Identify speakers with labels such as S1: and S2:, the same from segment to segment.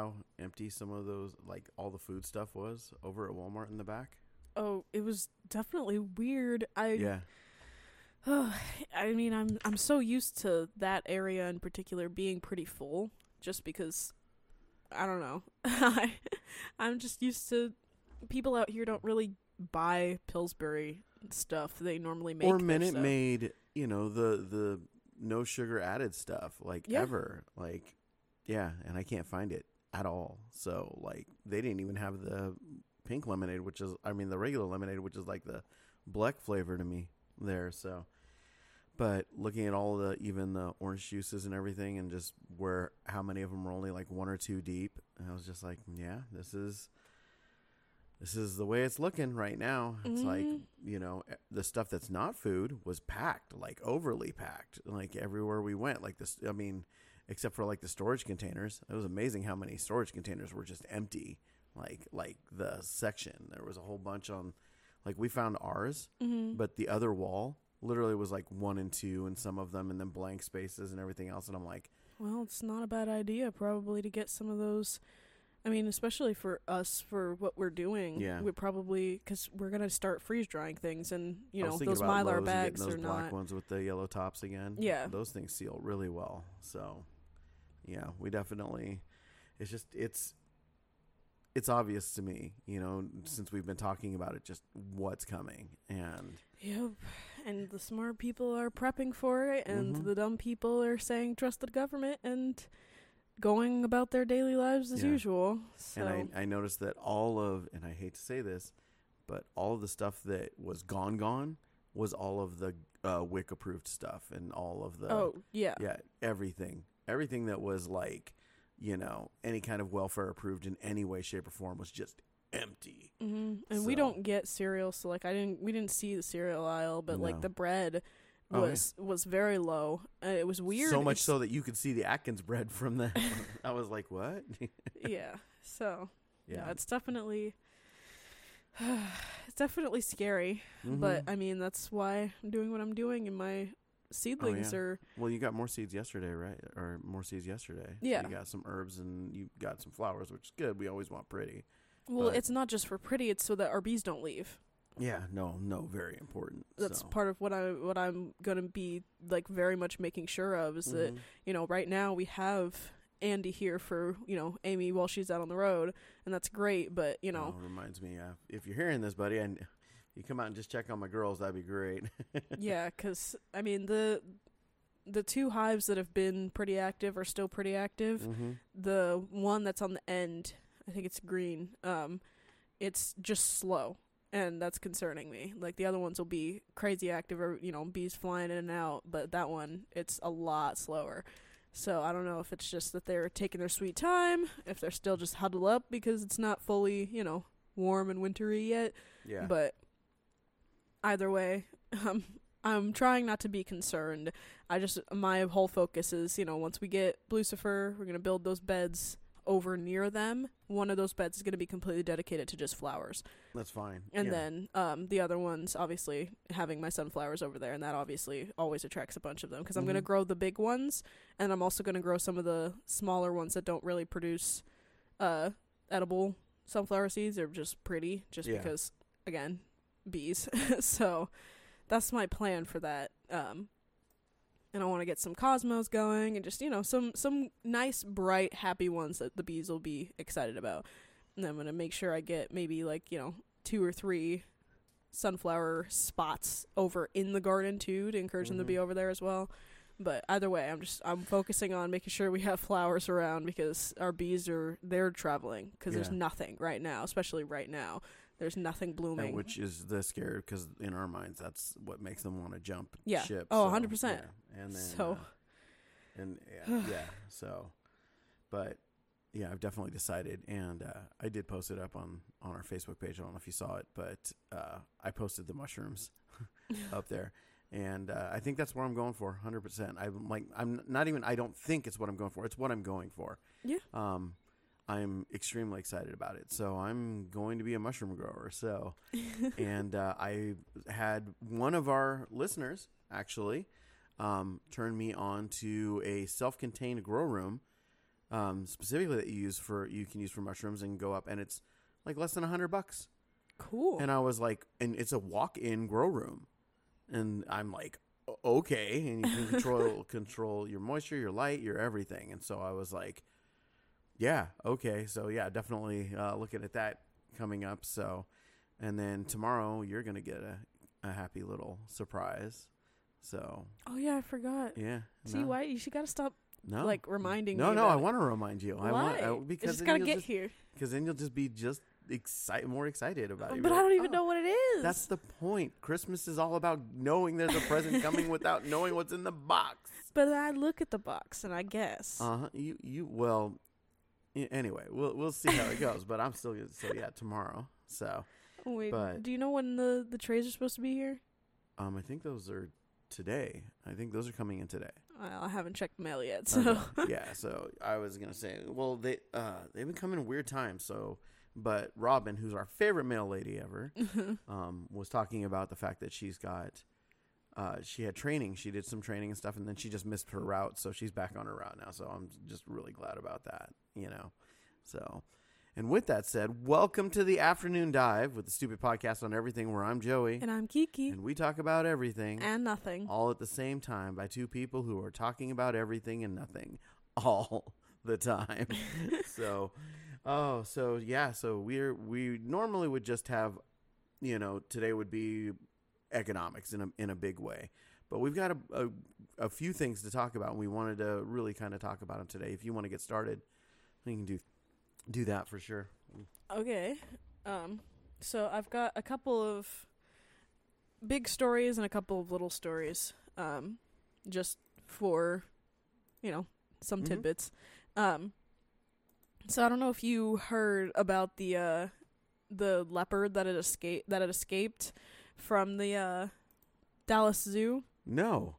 S1: how empty some of those, like all the food stuff was over at Walmart in the back?
S2: Oh, it was definitely weird. I
S1: Yeah.
S2: Oh, I mean, I'm I'm so used to that area in particular being pretty full, just because I don't know. I I'm just used to people out here don't really buy Pillsbury stuff. They normally make
S1: or Minute. Maid, you know, the the no sugar added stuff, like
S2: Yeah.
S1: ever. Like yeah, and I can't find it at all. So like they didn't even have the pink lemonade, which is I mean the regular lemonade, which is like the black flavor to me there. So but looking at all the even the orange juices and everything and just where how many of them were only like one or two deep, I was just like, yeah, this is this is the way it's looking right now. It's like,
S2: Mhm.
S1: you know, e- the stuff that's not food was packed, like overly packed, like everywhere we went. Like this, I mean, except for like the storage containers. It was amazing how many storage containers were just empty. Like, like the section, there was a whole bunch on, like we found ours,
S2: Mhm.
S1: but the other wall literally was like one and two, and some of them, and then blank spaces and everything else. And I'm like,
S2: Well, it's not a bad idea probably to get some of those. I mean, especially for us for what we're doing.
S1: Yeah.
S2: We probably because we're gonna start freeze drying things, and you know those mylar
S1: Lowe's
S2: bags
S1: those
S2: are
S1: black
S2: not.
S1: ones with the yellow tops again.
S2: Yeah.
S1: those things seal really well. So, yeah, we definitely. It's just it's it's obvious to me, you know, since we've been talking about it, just what's coming, and
S2: Yep. And the smart people are prepping for it, and
S1: Mhm.
S2: the dumb people are saying trust the government and going about their daily lives as
S1: Yeah.
S2: usual. So
S1: and I I noticed that all of and I hate to say this, but all of the stuff that was gone gone was all of the uh, WIC approved stuff and all of the
S2: oh yeah.
S1: yeah everything everything that was like you know any kind of welfare approved in any way shape or form was just empty
S2: hmm And we don't get cereal, so like I didn't we didn't see the cereal aisle, but
S1: No.
S2: like the bread
S1: Oh, yeah.
S2: was was very low. Uh, it was weird.
S1: so much
S2: It's-
S1: so that you could see the atkins bread from the i was like what
S2: yeah. So yeah, it's definitely it's definitely scary. But
S1: Mhm.
S2: I mean that's why I'm doing what I'm doing in my seedlings
S1: Oh, yeah.
S2: are
S1: well you got more seeds yesterday right or more seeds yesterday
S2: Yeah.
S1: you got some herbs and you got some flowers which is good we always want pretty
S2: well,
S1: But-
S2: it's not just for pretty, it's so that our bees don't leave.
S1: yeah no no very important
S2: That's
S1: so.
S2: part of what I what I'm gonna be like very much making sure of is that
S1: Mhm.
S2: you know right now we have Andy here for you know Amy while she's out on the road and that's great but you know
S1: Oh, reminds me uh, if you're hearing this buddy and you come out and just check on my girls that'd be great.
S2: Yeah because I mean the the two hives that have been pretty active are still pretty active.
S1: Mm-hmm.
S2: the one that's on the end I think it's green um it's just slow and that's concerning me. Like the other ones will be crazy active or you know bees flying in and out but that one it's a lot slower. So i don't know if it's just that they're taking their sweet time if they're still just huddled up because it's not fully you know warm and wintry yet.
S1: Yeah.
S2: But either way um i'm trying not to be concerned i just my whole focus is you know once we get lucifer we're going to build those beds over near them one of those beds is going to be completely dedicated to just flowers
S1: that's fine
S2: and
S1: yeah.
S2: then um the other ones obviously having my sunflowers over there and that obviously always attracts a bunch of them because i'm going to
S1: Mhm.
S2: grow the big ones and i'm also going to grow some of the smaller ones that don't really produce uh edible sunflower seeds they're just pretty just
S1: Yeah.
S2: because again bees so that's my plan for that um and I want to get some cosmos going and just you know some some nice bright happy ones that the bees will be excited about and I'm gonna make sure I get maybe like you know two or three sunflower spots over in the garden too to encourage them to be
S1: Mhm.
S2: over there as well. But either way, I'm just I'm focusing on making sure we have flowers around because our bees are they're traveling because there's nothing right now, especially right now. There's nothing blooming.
S1: And which is the scare because in our minds that's what makes them want to jump
S2: Yeah.
S1: ship.
S2: Oh,
S1: so,
S2: 100%.
S1: yeah. And then
S2: So-
S1: uh, and yeah, yeah. So, but yeah, I've definitely decided, and uh, I did post it up on on our Facebook page. I don't know if you saw it, but uh, I posted the mushrooms up there. And uh, I think that's what I'm going for, hundred percent. I'm like, I'm not even. I don't think it's what I'm going for. It's what I'm going for.
S2: Yeah.
S1: Um, I'm extremely excited about it. So I'm going to be a mushroom grower. So, and uh, I had one of our listeners actually um, turn me on to a self-contained grow room um, specifically that you use for you can use for mushrooms and go up, and it's like less than a hundred bucks.
S2: Cool.
S1: And I was like, and it's a walk-in grow room, and I'm like, okay, and you can control control your moisture, your light, your everything. And so I was like, yeah, okay, so yeah, definitely uh, looking at that coming up. So, and then tomorrow you're gonna get a, a happy little surprise. So
S2: oh yeah, I forgot.
S1: yeah,
S2: See
S1: no,
S2: why you should gotta stop
S1: no,
S2: like reminding
S1: no,
S2: me.
S1: no. I want to remind you. I
S2: Why?
S1: want I,
S2: It
S1: because
S2: just
S1: then
S2: gotta get
S1: just,
S2: here.
S1: because then you'll just be just excited, more excited about it.
S2: But
S1: You're
S2: I don't even
S1: "Oh,
S2: know what it is.
S1: That's the point. Christmas is all about knowing there's a present coming without knowing what's in the box.
S2: but I look at the box and I guess.
S1: Uh huh. You you well. Anyway, we'll we'll see how it goes. But I'm still gonna so yeah tomorrow. So
S2: Wait,
S1: but-
S2: do you know when the the trays are supposed to be here?
S1: um I think those are today. I think those are coming in today.
S2: I I haven't checked the mail yet, so
S1: Okay. yeah. So I was gonna say, well they uh they've been coming in weird times. So but Robin, who's our favorite mail lady ever, um, was talking about the fact that she's got uh, she had training. She did some training and stuff, and then she just missed her route, so she's back on her route now. So I'm just really glad about that, you know. So, and with that said, welcome to the afternoon dive with the stupid podcast on everything. Where I'm Joey,
S2: and I'm Kiki
S1: and we talk about everything
S2: and nothing.
S1: all at the same time by two people who are talking about everything and nothing all the time. so, oh, so yeah, so we're we normally would just have, you know, today would be economics in a in a big way, but we've got a a, a few things to talk about, and we wanted to really kind of talk about them today. If you want to get started, you can do do that for sure.
S2: Okay. Um so I've got a couple of big stories and a couple of little stories. Um just for you know, some
S1: Mhm.
S2: tidbits. Um so I don't know if you heard about the uh the leopard that had escaped that had escaped from the uh Dallas Zoo.
S1: No.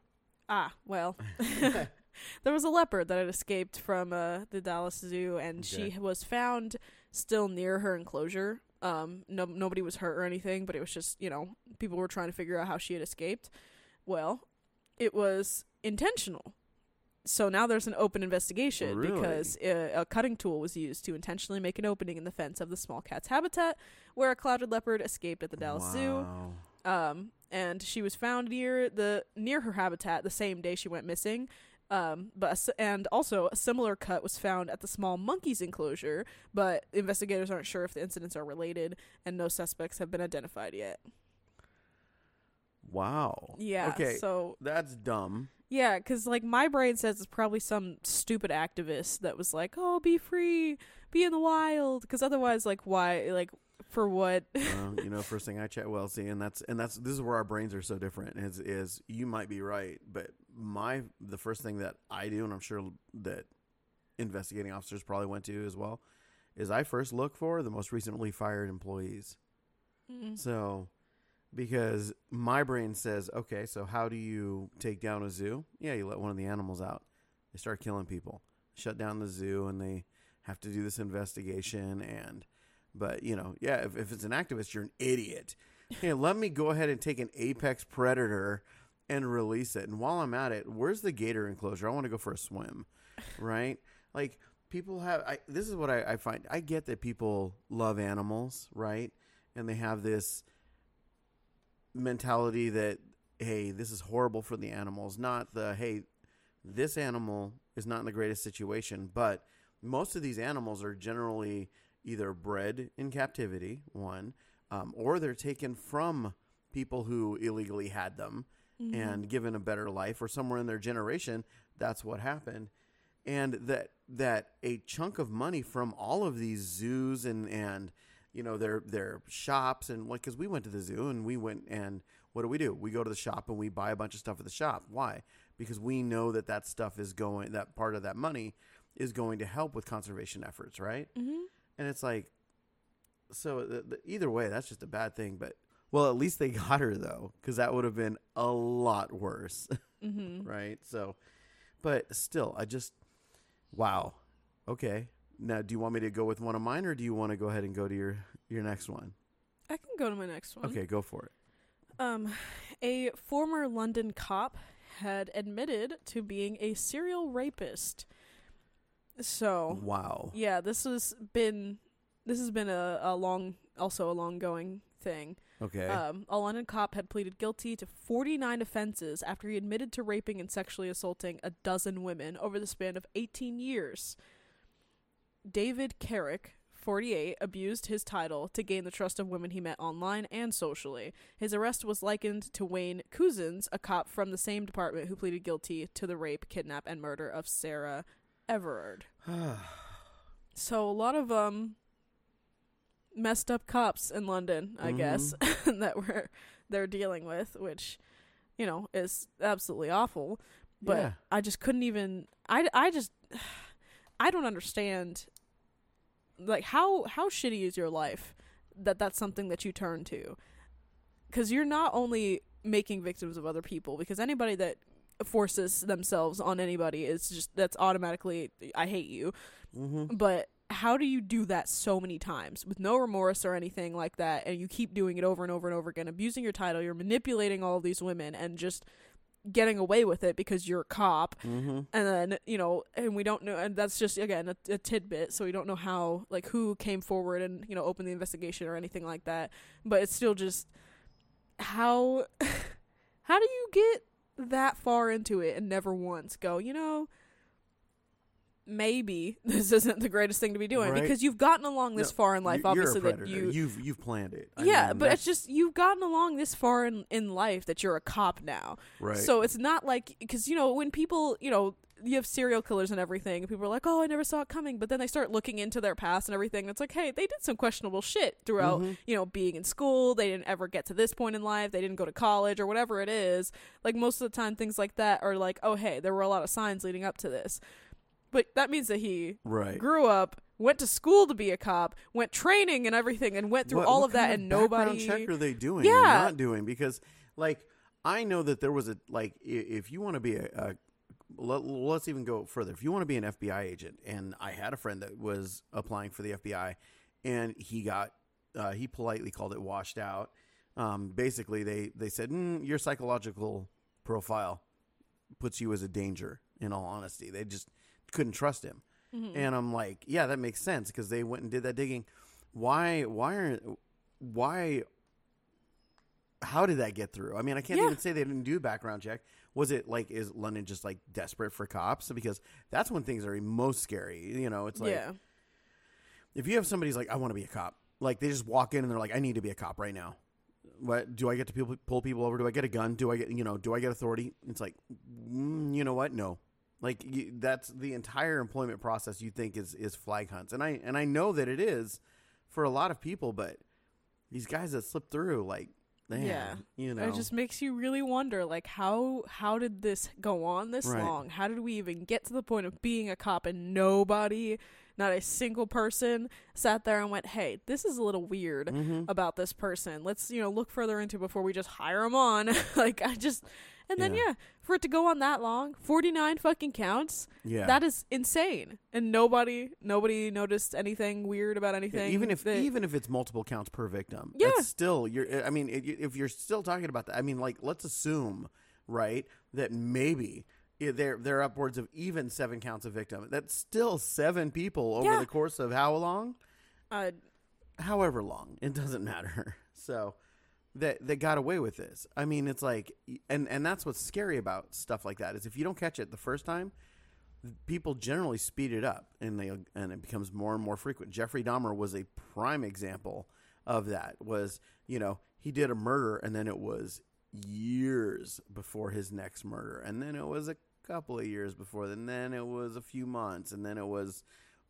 S2: Ah, well. there was a leopard that had escaped from uh, the Dallas Zoo, and she was found still near her enclosure. Um, no, nobody was hurt or anything, but it was just you know people were trying to figure out how she had escaped. Well, it was intentional. So now there's an open investigation
S1: Really?
S2: because a, a cutting tool was used to intentionally make an opening in the fence of the small cat's habitat, where a clouded leopard escaped at the Dallas Zoo
S1: Wow.
S2: Um, and she was found near the near her habitat the same day she went missing. Um, but and also a similar cut was found at the small monkeys enclosure, but investigators aren't sure if the incidents are related, and no suspects have been identified yet.
S1: Wow.
S2: Yeah.
S1: Okay.
S2: So
S1: That's dumb.
S2: yeah, because like my brain says it's probably some stupid activist that was like, "Oh, be free, be in the wild," because otherwise, like, why, like, for what?
S1: well, you know, first thing I check. Well, see, and that's and that's this is where our brains are so different. Is is you might be right, but my the first thing that I do, and I'm sure that investigating officers probably went to as well, is I first look for the most recently fired employees.
S2: Mm.
S1: So, because my brain says, okay, so how do you take down a zoo? Yeah, you let one of the animals out. They start killing people, shut down the zoo, and they have to do this investigation. And, but you know, yeah, if, if it's an activist, you're an idiot. Hey, let me go ahead and take an apex predator and release it. And while I'm at it, where's the gator enclosure? I want to go for a swim, right? Like people have. I, this is what I, I find. I get that people love animals, right? And they have this mentality that hey, this is horrible for the animals, not the hey, this animal is not in the greatest situation, but most of these animals are generally either bred in captivity, one, um, or they're taken from people who illegally had them
S2: Mm-hmm.
S1: and given a better life, or somewhere in their generation, that's what happened, and that that a chunk of money from all of these zoos and and you know their their shops and like because we went to the zoo and we went and what do we do? We go to the shop and we buy a bunch of stuff at the shop. Why? Because we know that that stuff is going that part of that money is going to help with conservation efforts, right?
S2: Mm-hmm.
S1: And it's like, so the, the, either way, that's just a bad thing. But well, at least they got her though, because that would have been a lot worse,
S2: Mm-hmm.
S1: right? So, but still, I just, wow, okay. Now, do you want me to go with one of mine, or do you want to go ahead and go to your your next one?
S2: I can go to my next one.
S1: Okay, go for it.
S2: Um, a former London cop had admitted to being a serial rapist. So
S1: Wow.
S2: yeah, this has been this has been a, a long also a long going thing.
S1: Okay.
S2: Um, a London cop had pleaded guilty to 49 offenses after he admitted to raping and sexually assaulting a dozen women over the span of 18 years. David Carrick, 48, abused his title to gain the trust of women he met online and socially. His arrest was likened to Wayne Couzens, a cop from the same department who pleaded guilty to the rape, kidnap, and murder of Sarah Everard. So a lot of um messed up cops in London, I guess, that we're they're dealing with, which you know is absolutely awful. But
S1: Yeah.
S2: I just couldn't even. I I just I don't understand. Like how how shitty is your life that that's something that you turn to? Because you're not only making victims of other people, because anybody that forces themselves on anybody. It's just that's automatically I hate you.
S1: Mm-hmm.
S2: but how do you do that so many times with no remorse or anything like that? And you keep doing it over and over and over again abusing your title you're manipulating all of these women and just getting away with it because you're a cop.
S1: Mm-hmm.
S2: and then you know and we don't know and that's just again a, a tidbit. So we don't know how like who came forward and you know opened the investigation or anything like that. But it's still just how how do you get that far into it and never once go you know maybe this isn't the greatest thing to be doing
S1: Right.
S2: because you've gotten along this
S1: No,
S2: far in life
S1: You- you're a
S2: obviously that you
S1: you've you've planned it. I
S2: yeah
S1: mean,
S2: but it's just you've gotten along this far in in life that you're a cop now
S1: right.
S2: so it's not like because you know when people you know you have serial killers and everything, and people are like, "Oh, I never saw it coming," but then they start looking into their past and everything. It's like, hey, they did some questionable shit throughout,
S1: Mhm.
S2: you know, being in school. They didn't ever get to this point in life. They didn't go to college or whatever it is. Like most of the time, things like that are like, "Oh, hey, there were a lot of signs leading up to this," but that means that he
S1: right.
S2: grew up. Went to school to be a cop, went training and everything, and went through
S1: What-
S2: all
S1: what
S2: of that,
S1: kind
S2: and nobody.
S1: check are they doing? or
S2: Yeah.
S1: not doing because like I know that there was a like if you want to be a let, let's even go further. If you want to be an FBI agent, and I had a friend that was applying for the FBI, and he got uh, he politely called it washed out. Um, basically, they they said mm, your psychological profile puts you as a danger. In all honesty, they just couldn't trust him.
S2: Mhm.
S1: And I'm like, yeah, that makes sense because they went and did that digging. Why? Why aren't? Why? How did that get through? I mean, I can't
S2: Yeah.
S1: even say they didn't do a background check. Was it like is London just like desperate for cops? Because that's when things are most scary. You know, it's like
S2: yeah,
S1: if you have somebody's like, I want to be a cop. Like they just walk in and they're like, I need to be a cop right now. What do I get to people, pull people over? Do I get a gun? Do I get you know? Do I get authority? It's like, mm, you know what? No. Like you, that's the entire employment process. You think is is flag hunts, and I and I know that it is for a lot of people, but these guys that slip through, like, man,
S2: Yeah.
S1: you know,
S2: It just makes you really wonder, like how how did this go on this
S1: Right.
S2: long? How did we even get to the point of being a cop and nobody, not a single person, sat there and went, "Hey, this is a little weird
S1: Mhm.
S2: about this person. Let's you know look further into before we just hire them on." like I just, and then
S1: Yeah.
S2: yeah, for it to go on that long, forty nine fucking counts.
S1: yeah.
S2: That is insane, and nobody nobody noticed anything weird about
S1: Yeah,
S2: anything.
S1: even if
S2: that-
S1: even if it's multiple counts per victim,
S2: Yeah.
S1: that's still you're. I mean, if you're still talking about that, I mean, like let's assume, right, that maybe there are upwards of even seven counts of victim. That's still seven people over
S2: Yeah.
S1: the course of how long?
S2: uh,
S1: However long, it doesn't matter. So that they got away with this. I mean, it's like, and and that's what's scary about stuff like that is if you don't catch it the first time, people generally speed it up and they and it becomes more and more frequent. Jeffrey Dahmer was a prime example of that. Was you know he did a murder and then it was years before his next murder, and then it was a couple of years before, and then it was a few months, and then it was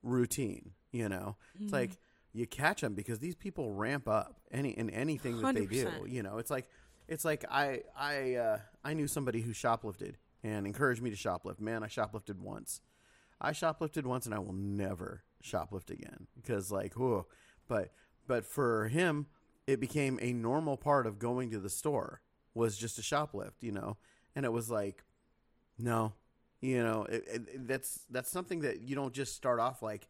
S1: routine. You know, it's like mm-hmm. You catch them because these people ramp up any in anything that they do. You know, it's like it's like I I uh, I knew somebody who shoplifted and encouraged me to shoplift. Man, I shoplifted once. I shoplifted once, and I will never shoplift again because like whoa. But but for him, it became a normal part of going to the store was just a shoplift. You know, and it was like no, you know, it, it- that's that's something that you don't just start off like.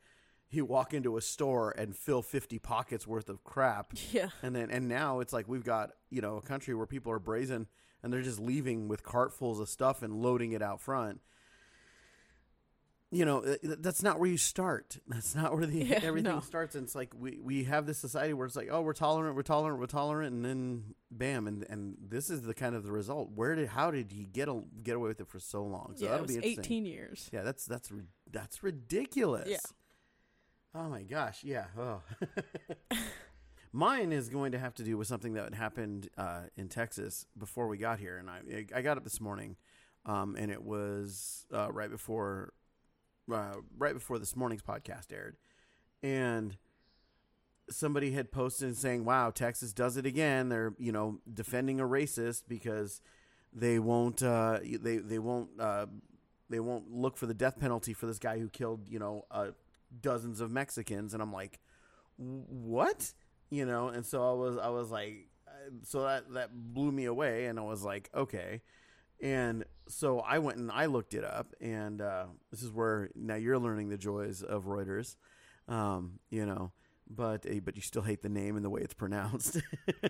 S1: You walk into a store and fill fifty pockets worth of crap,
S2: yeah.
S1: and then and now it's like we've got you know a country where people are brazen and they're just leaving with cartfuls of stuff and loading it out front. you know, uh, that's not where you start. That's not where the
S2: Yeah,
S1: everything
S2: no.
S1: starts. And it's like we, we have this society where it's like, oh, we're tolerant, we're tolerant, we're tolerant, and then bam, and and this is the kind of the result. Where did how did he get a, get away with it for so long? So
S2: yeah, it
S1: that'll
S2: was
S1: be
S2: 18 years.
S1: Yeah, that's that's that's ridiculous.
S2: Yeah.
S1: Oh my gosh. Yeah. Oh. Mine is going to have to do with something that happened uh, in Texas before we got here, and I I got up this morning, um, and it was uh, right before uh, right before this morning's podcast aired, and somebody had posted saying, "Wow, Texas does it again. They're you know defending a racist because they won't uh, they they won't uh, they won't look for the death penalty for this guy who killed you know uh, dozens of Mexicans." And I'm like, "What?" You know, and so I was I was like, so that that blew me away, and I was like, okay. And so I went and I looked it up, and uh, this is where now you're learning the joys of Reuters, um, you know. But uh, but you still hate the name and the way it's pronounced.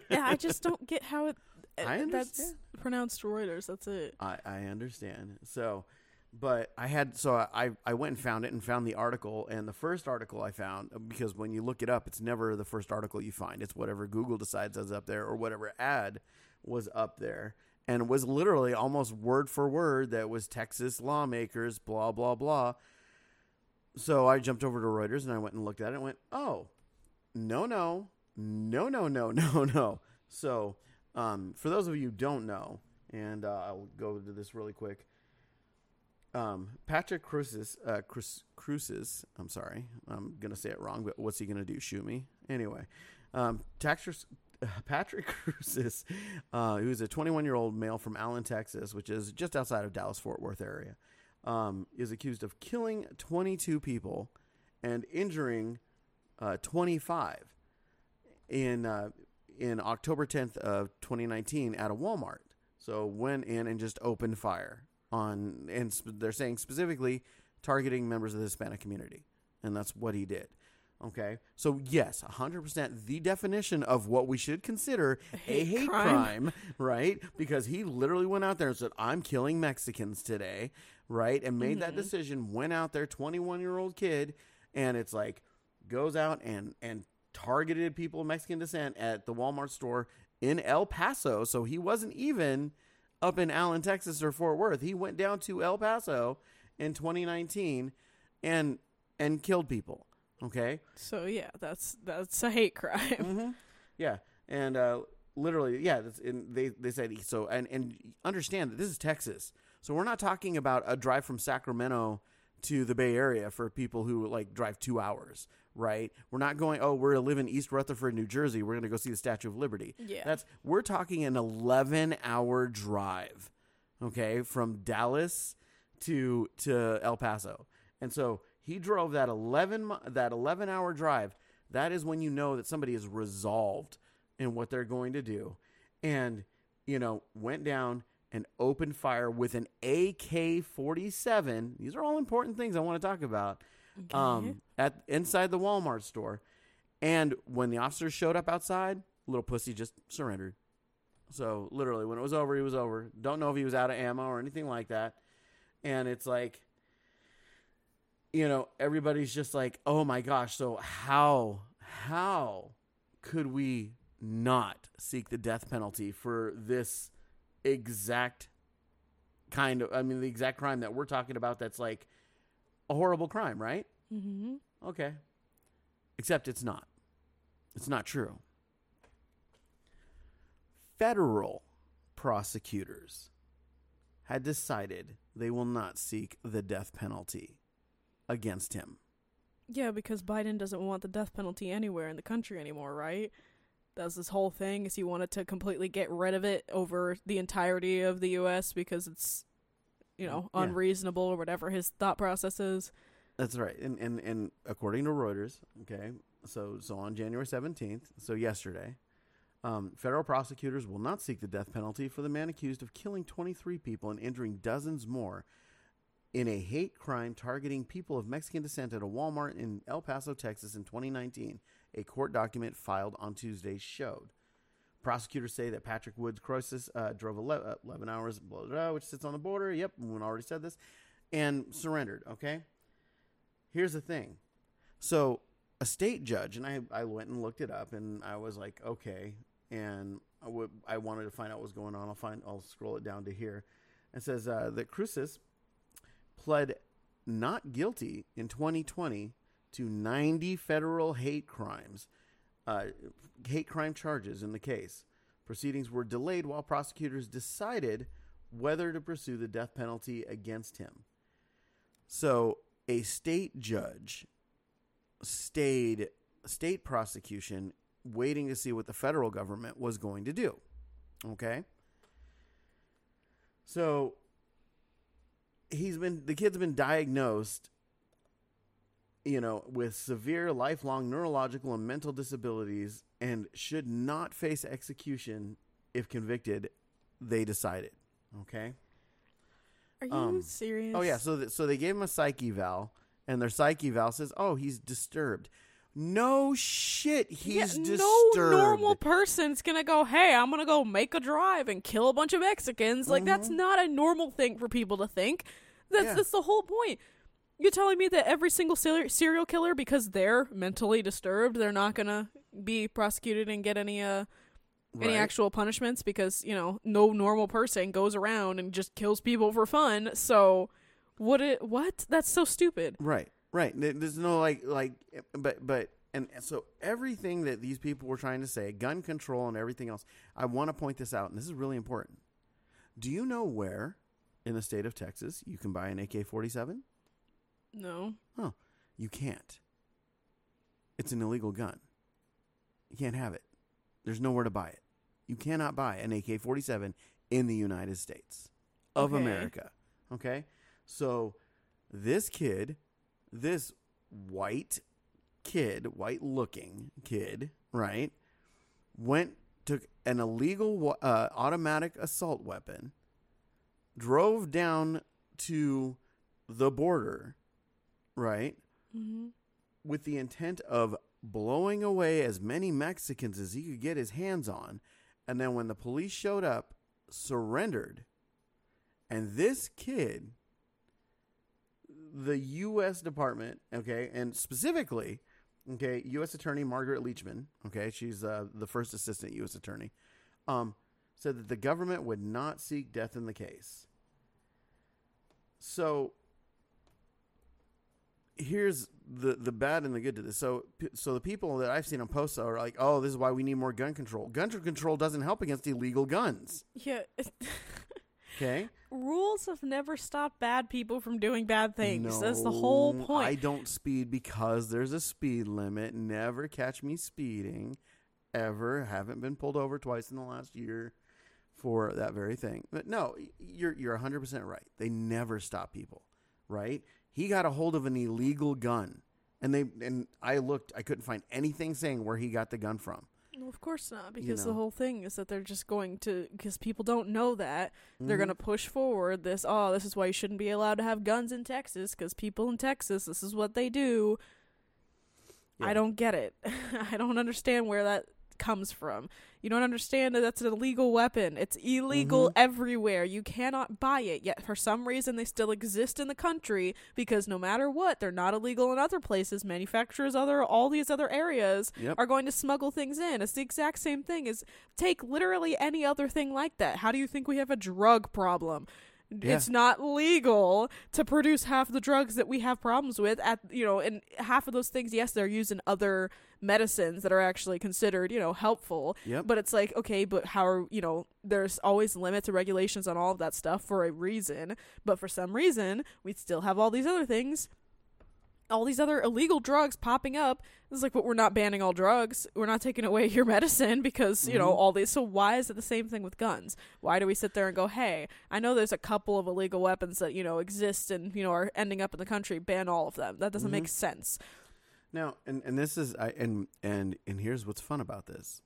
S2: yeah, I just don't get how it.
S1: I
S2: That's
S1: understand.
S2: pronounced Reuters. That's it.
S1: I, I understand. So, but I had so I I went and found it and found the article and the first article I found because when you look it up, it's never the first article you find. It's whatever Google decides is up there or whatever ad was up there and was literally almost word for word that was Texas lawmakers blah blah blah. So I jumped over to Reuters and I went and looked at it and went, "Oh, no, no, no, no, no, no, no." So, um, for those of you who don't know, and uh, I'll go to this really quick. Um, Patrick Cruces, uh, Cruces, I'm sorry, I'm gonna say it wrong, but what's he gonna do? Shoot me? Anyway, um, Taxers, Patrick Cruces, uh, who's a 21 year old male from Allen, Texas, which is just outside of Dallas Fort Worth area, um, is accused of killing 22 people and injuring uh, 25 in uh, in October 10th of 2019 at a Walmart. So went in and just opened fire on, and sp- they're saying specifically targeting members of the Hispanic community, and that's what he did. Okay, so yes, 100% the definition of what we should consider a
S2: hate
S1: hate
S2: crime.
S1: crime, right? Because he literally went out there and said, "I'm killing Mexicans today," right? And made that mm-hmm. decision. Went out there, 21 year old kid, and it's like goes out and and targeted people of Mexican descent at the Walmart store in El Paso. So he wasn't even up in Allen, Texas or Fort Worth. He went down to El Paso in 2019 and and killed people. Okay?
S2: So yeah, that's that's a hate crime.
S1: hmm Yeah, and uh, literally, yeah. They they said so, and and understand that this is Texas, so we're not talking about a drive from Sacramento to the Bay Area for people who like drive two hours, right? We're not going. Oh, we're to live in East Rutherford, New Jersey. We're going to go see the Statue of Liberty.
S2: Yeah.
S1: that's we're talking an eleven hour drive, okay, from Dallas to to El Paso, and so he drove that eleven that eleven hour drive. That is when you know that somebody is resolved in what they're going to do, and you know went down and opened fire with an AK forty seven. These are all important things I want to talk about.
S2: Okay.
S1: Um, at inside the Walmart store, and when the officers showed up outside, little pussy just surrendered. So literally, when it was over, he was over. Don't know if he was out of ammo or anything like that. And it's like, you know, everybody's just like, oh my gosh. So how how could we not seek the death penalty for this exact kind of? I mean, the exact crime that we're talking about. That's like a horrible crime, right?
S2: Mm-hmm.
S1: Okay. Except it's not. It's not true. Federal prosecutors had decided they will not seek the death penalty against him.
S2: Yeah, because Biden doesn't want the death penalty anywhere in the country anymore, right? That's this whole thing is he wanted to completely get rid of it over the entirety of the US because it's you know,
S1: Yeah.
S2: unreasonable or whatever his thought process is.
S1: That's right. And and and according to Reuters, okay, so so on January seventeenth, so yesterday, um, federal prosecutors will not seek the death penalty for the man accused of killing twenty three people and injuring dozens more in a hate crime targeting people of Mexican descent at a Walmart in El Paso, Texas, in 2019. A court document filed on Tuesday showed. Prosecutors say that Patrick Woods Crusius uh, drove 11, uh, 11 hours, blah, blah, which sits on the border. Yep, we already said this, and surrendered. Okay, here's the thing. So a state judge, and I, I went and looked it up, and I was like, okay, and I, w- I wanted to find out what's going on. I'll find, I'll scroll it down to here. It says uh, that Crusius pled not guilty in 2020 to 90 federal hate crimes, uh, hate crime charges in the case. Proceedings were delayed while prosecutors decided whether to pursue the death penalty against him. So, a state judge stayed state prosecution waiting to see what the federal government was going to do. Okay? So, he's been the kid's been diagnosed you know with severe lifelong neurological and mental disabilities and should not face execution if convicted they decided okay
S2: Are you
S1: Um,
S2: serious?
S1: oh yeah so th- so they gave him a psyche eval and their psyche eval says oh he's disturbed no shit he's
S2: yeah,
S1: disturbed
S2: No normal person's gonna go, hey, I'm gonna go make a drive and kill a bunch of Mexicans. Like that's not a normal thing for people to think. That's
S1: Yeah.
S2: that's the whole point. You're telling me that every single ser- serial killer, because they're mentally disturbed, they're not gonna be prosecuted and get any uh any actual punishments because you know no normal person goes around and just kills people for fun. So what it what? That's so stupid.
S1: Right, right. There's no like, like, but, but, and so everything that these people were trying to say, gun control and everything else, I want to point this out, and this is really important. Do you know where in the state of Texas you can buy an AK 47?
S2: No.
S1: Oh, you can't. It's an illegal gun. You can't have it. There's nowhere to buy it. You cannot buy an AK 47 in the United States of
S2: Okay.
S1: America. Okay? So this kid, this white kid, white looking kid, right, went, took an illegal uh, automatic assault weapon, drove down to the border, right,
S2: Mm-hmm.
S1: with the intent of blowing away as many Mexicans as he could get his hands on. And then when the police showed up, surrendered. And this kid, the U.S. Department, okay, and specifically, okay, U.S. Attorney Margaret Leachman, okay, she's uh, the first assistant U.S. Attorney, um, said that the government would not seek death in the case. So here's the the bad and the good to this. So so the people that I've seen on posts are like, "Oh, this is why we need more gun control." Gun control doesn't help against illegal guns.
S2: Yeah.
S1: Okay,
S2: Rules have never stopped bad people from doing bad things. No, That's the whole point.
S1: I don't speed because there's a speed limit. Never catch me speeding, ever. Haven't been pulled over twice in the last year for that very thing. But no, you're you're 100 percent right. They never stop people. Right? He got a hold of an illegal gun, and they and I looked. I couldn't find anything saying where he got the gun from.
S2: Well, of course not, because
S1: know.
S2: the whole thing is that they're just going to, because people don't know that, they're
S1: Mhm.
S2: going to push forward this, oh, this is why you shouldn't be allowed to have guns in Texas, because people in Texas, this is what they do.
S1: Yeah.
S2: I don't get it. I don't understand where that comes from. You don't understand that that's an illegal weapon. It's illegal
S1: Mhm.
S2: everywhere. You cannot buy it. Yet for some reason they still exist in the country because no matter what, they're not illegal in other places. Manufacturers other all these other areas
S1: Yep.
S2: are going to smuggle things in. It's the exact same thing as take literally any other thing like that. How do you think we have a drug problem?
S1: Yeah.
S2: It's not legal to produce half the drugs that we have problems with at you know, and half of those things, yes, they're used in other medicines that are actually considered, you know, helpful.
S1: Yep.
S2: But it's like, okay, but how are you know, there's always limits and regulations on all of that stuff for a reason. But for some reason, we still have all these other things all these other illegal drugs popping up. It's like, but we're not banning all drugs. We're not taking away your medicine because, you know,
S1: Mhm.
S2: all these. So why is it the same thing with guns? Why do we sit there and go, hey, I know there's a couple of illegal weapons that, you know, exist and, you know, are ending up in the country. Ban all of them. That doesn't
S1: Mhm.
S2: make sense.
S1: Now, and and this is I and and and here's what's fun about this.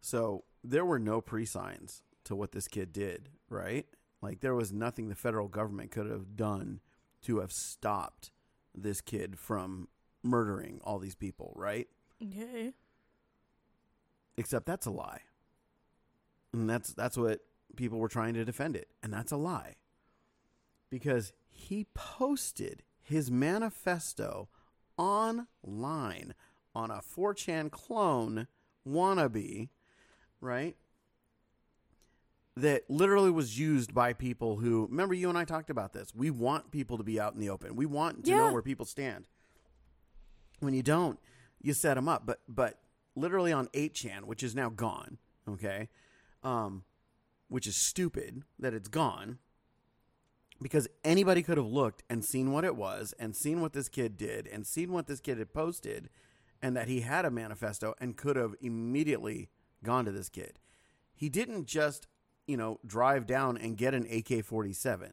S1: So there were no pre-signs to what this kid did, right? Like there was nothing the federal government could have done to have stopped this kid from murdering all these people, right?
S2: Okay.
S1: Except that's a lie. And that's that's what people were trying to defend it, and that's a lie. Because he posted his manifesto online on a 4chan clone wannabe, right? That literally was used by people who remember you and I talked about this. We want people to be out in the open. We want to know where people stand. When you don't, you set them up. But but literally on 8chan, which is now gone, okay? Um which is stupid that it's gone because anybody could have looked and seen what it was and seen what this kid did and seen what this kid had posted and that he had a manifesto and could have immediately gone to this kid. He didn't just, you know, drive down and get an AK-47,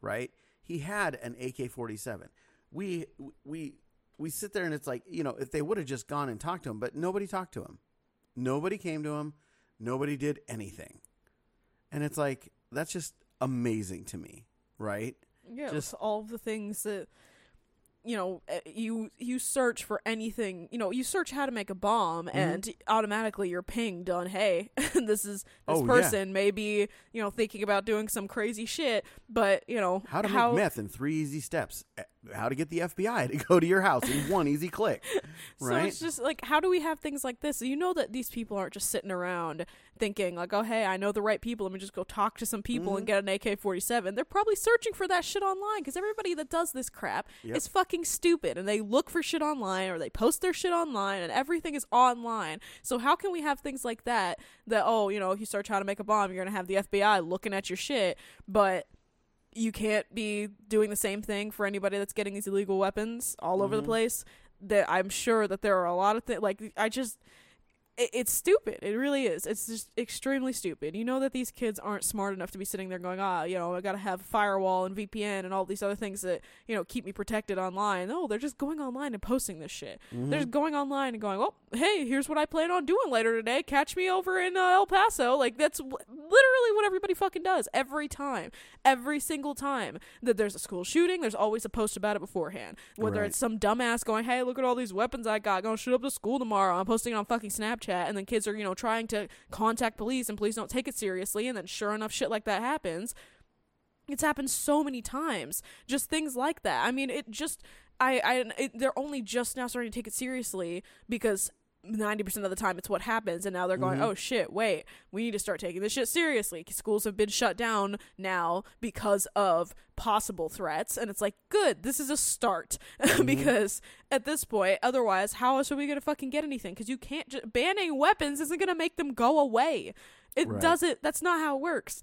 S1: right? He had an AK-47. We we we sit there and it's like, you know, if they would have just gone and talked to him, but nobody talked to him. Nobody came to him. Nobody did anything. And it's like that's just amazing to me, right?
S2: Yeah,
S1: Just-
S2: just all the things that you know eh, you you search for anything you know you search how to make a bomb
S1: Mm-hmm.
S2: and automatically you're pinged on hey this is this
S1: Oh,
S2: person may be you know thinking about doing some crazy shit but you know
S1: How to make meth in three easy steps. How to get the FBI to go to your house in one easy click. Right?
S2: So it's just like, how do we have things like this? You know that these people aren't just sitting around thinking like, oh hey, I know the right people. Let me just go talk to some people
S1: Mm-hmm.
S2: and get an AK forty seven. They're probably searching for that shit online because everybody that does this crap
S1: Yep.
S2: is fucking stupid and they look for shit online or they post their shit online and everything is online. So how can we have things like that? That oh, you know, if you start trying to make a bomb, you're gonna have the FBI looking at your shit, but you can't be doing the same thing for anybody that's getting these illegal weapons all over the
S1: Mhm.
S2: place. That I'm sure that there are a lot of things like I just it's stupid. It really is. It's just extremely stupid. You know that these kids aren't smart enough to be sitting there going, ah, you know, I got to have firewall and VPN and all these other things that you know keep me protected online. No, they're just going online and posting this shit.
S1: Mm-hmm.
S2: They're just going online and going, well, hey, here's what I plan on doing later today. Catch me over in uh, El Paso. Like that's w- literally what everybody fucking does every time, every single time that there's a school shooting. There's always a post about it beforehand. Whether
S1: Right.
S2: it's some dumbass going, hey, look at all these weapons I got. Gonna shoot up the school tomorrow. I'm posting it on fucking Snapchat, and then kids are you know trying to contact police, and police don't take it seriously, and then sure enough, shit like that happens. It's happened so many times. Just things like that. I mean, it just I I it, they're only just now starting to take it seriously because 90% of the time it's what happens and now they're going,
S1: Mhm.
S2: "Oh shit, wait. We need to start taking this shit seriously." Schools have been shut down now because of possible threats and it's like, "Good. This is a start." because at this point, otherwise, how else are we going to fucking get anything? Cuz you can't ju- banning weapons isn't going to make them go away. It
S1: Right.
S2: doesn't that's not how it works.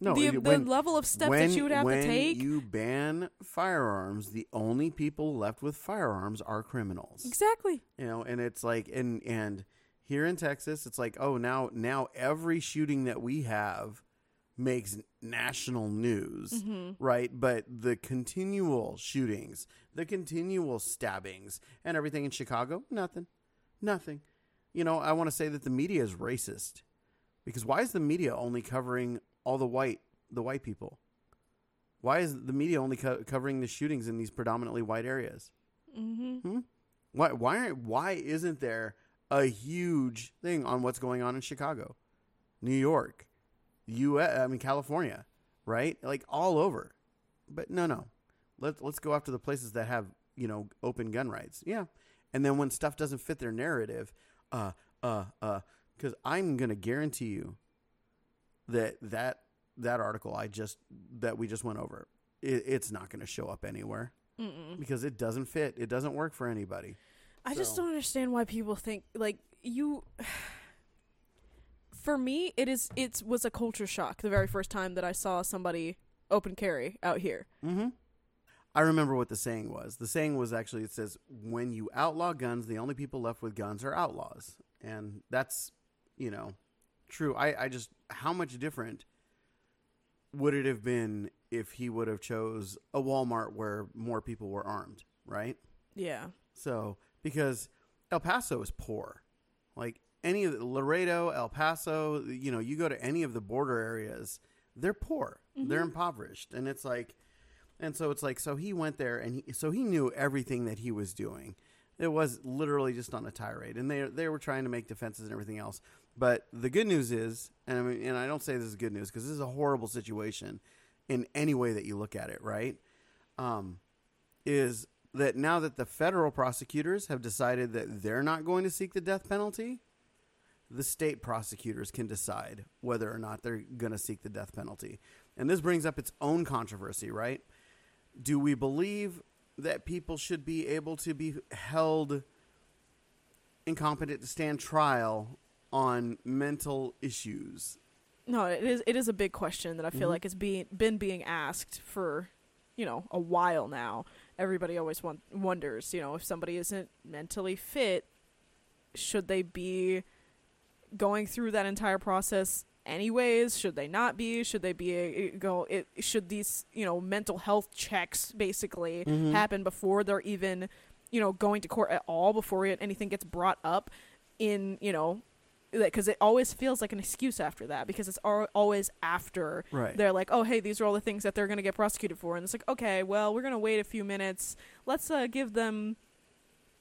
S1: No,
S2: the
S1: when-
S2: level of steps
S1: when,
S2: that you would have
S1: when
S2: to take
S1: you ban firearms, the only people left with firearms are criminals.
S2: Exactly.
S1: You know, and it's like and and here in Texas, it's like, oh now now every shooting that we have makes national news,
S2: Mm-hmm.
S1: right? But the continual shootings, the continual stabbings and everything in Chicago, nothing. Nothing. You know, I want to say that the media is racist. Because why is the media only covering all the white the white people? Why is the media only co- covering the shootings in these predominantly white areas?
S2: Mm-hmm.
S1: Why why aren't why isn't there a huge thing on what's going on in Chicago, New York, U.S. I mean California, right? Like all over. But no, no. Let's let's go after the places that have you know open gun rights. Yeah, and then when stuff doesn't fit their narrative, uh, uh, uh, because I'm gonna guarantee you that that that article I just that we just went over, it, it's not gonna show up anywhere
S2: Mm-mm.
S1: because it doesn't fit. It doesn't work for anybody.
S2: I just don't understand why people think like you. For me, it is it was a culture shock the very first time that I saw somebody open carry out here.
S1: Mm-hmm. I remember what the saying was. The saying was actually it says, "When you outlaw guns, the only people left with guns are outlaws," and that's you know true. I I just how much different would it have been if he would have chose a Walmart where more people were armed, right?
S2: Yeah.
S1: So because El Paso is poor, like any of the Laredo, El Paso, you know, you go to any of the border areas, they're poor, mm-hmm. they're impoverished, and it's like, and so it's like, so he went there and he, so he knew everything that he was doing. It was literally just on a tirade, and they they were trying to make defenses and everything else. But the good news is, and I mean, and I don't say this is good news because this is a horrible situation in any way that you look at it, right? Um, is that now that the federal prosecutors have decided that they're not going to seek the death penalty, the state prosecutors can decide whether or not they're going to seek the death penalty. And this brings up its own controversy, right? Do we believe that people should be able to be held incompetent to stand trial on mental issues?
S2: No, it is it is a big question that I feel
S1: Mhm.
S2: like it's being been being asked for, you know, a while now. Everybody always want, wonders, you know, if somebody isn't mentally fit, should they be going through that entire process anyways? Should they not be? Should they be a, go it should these, you know, mental health checks basically
S1: Mhm.
S2: happen before they're even, you know, going to court at all before anything gets brought up in, you know, because it always feels like an excuse after that because it's al- always after
S1: Right.
S2: they're like, oh hey, these are all the things that they're gonna get prosecuted for, and it's like, okay, well we're gonna wait a few minutes. Let's uh, give them,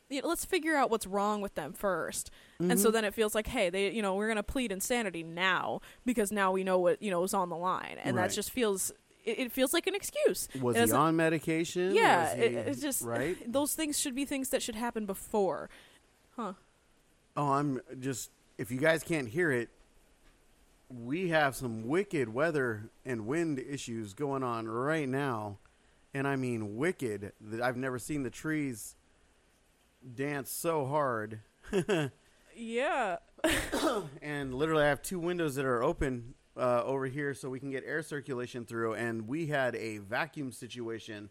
S2: you know, let's figure out what's wrong with them 1st and so
S1: Mhm.
S2: then it feels like, hey, they, you know, we're gonna plead insanity now because now we know what you know is on the line, and
S1: Right.
S2: that just feels. It, it feels like an excuse.
S1: was
S2: it
S1: he on medication?
S2: Yeah,
S1: Was
S2: it, it's just
S1: right.
S2: those things should be things that should happen before. Huh.
S1: Oh, I'm just. If you guys can't hear it, we have some wicked weather and wind issues going on right now, and I mean wicked. That I've never seen the trees dance so hard.
S2: Yeah.
S1: and literally, I have two windows that are open uh, over here so we can get air circulation through. And we had a vacuum situation.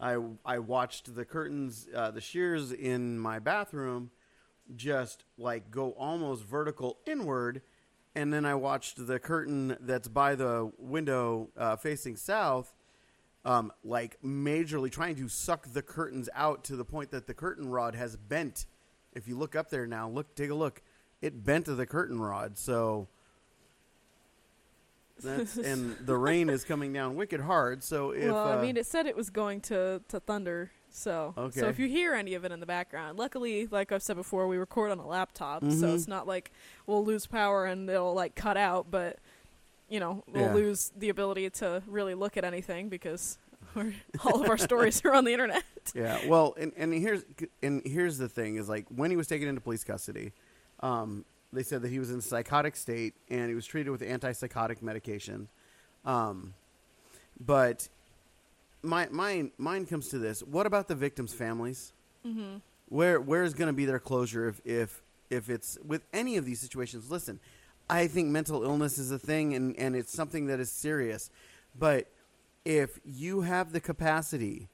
S1: I I watched the curtains, uh, the shears in my bathroom, just like go almost vertical inward, and then I watched the curtain that's by the window uh, facing south. Um, like majorly trying to suck the curtains out to the point that the curtain rod has bent. If you look up there now, look, take a look. It bent the curtain rod. So that's and the rain is coming down wicked hard. So if
S2: well,
S1: uh,
S2: I mean, it said it was going to to thunder. So, so if you hear any of it in the background, luckily, like I've said before, we record on a laptop, so
S1: Mhm.
S2: it's not like we'll lose power and it'll like cut out. But you know, we'll
S1: Yeah.
S2: lose the ability to really look at anything because we're, all of our stories are on the internet.
S1: yeah, well, and and here's and here's the thing is like when he was taken into police custody, um, they said that he was in a psychotic state and he was treated with antipsychotic medication. Um, but my my mind comes to this: What about the victims' families?
S2: Mm-hmm.
S1: where where is going to be their closure if if if it's with any of these situations listen i think mental illness is a thing and and it's something that is serious but if you have the capacity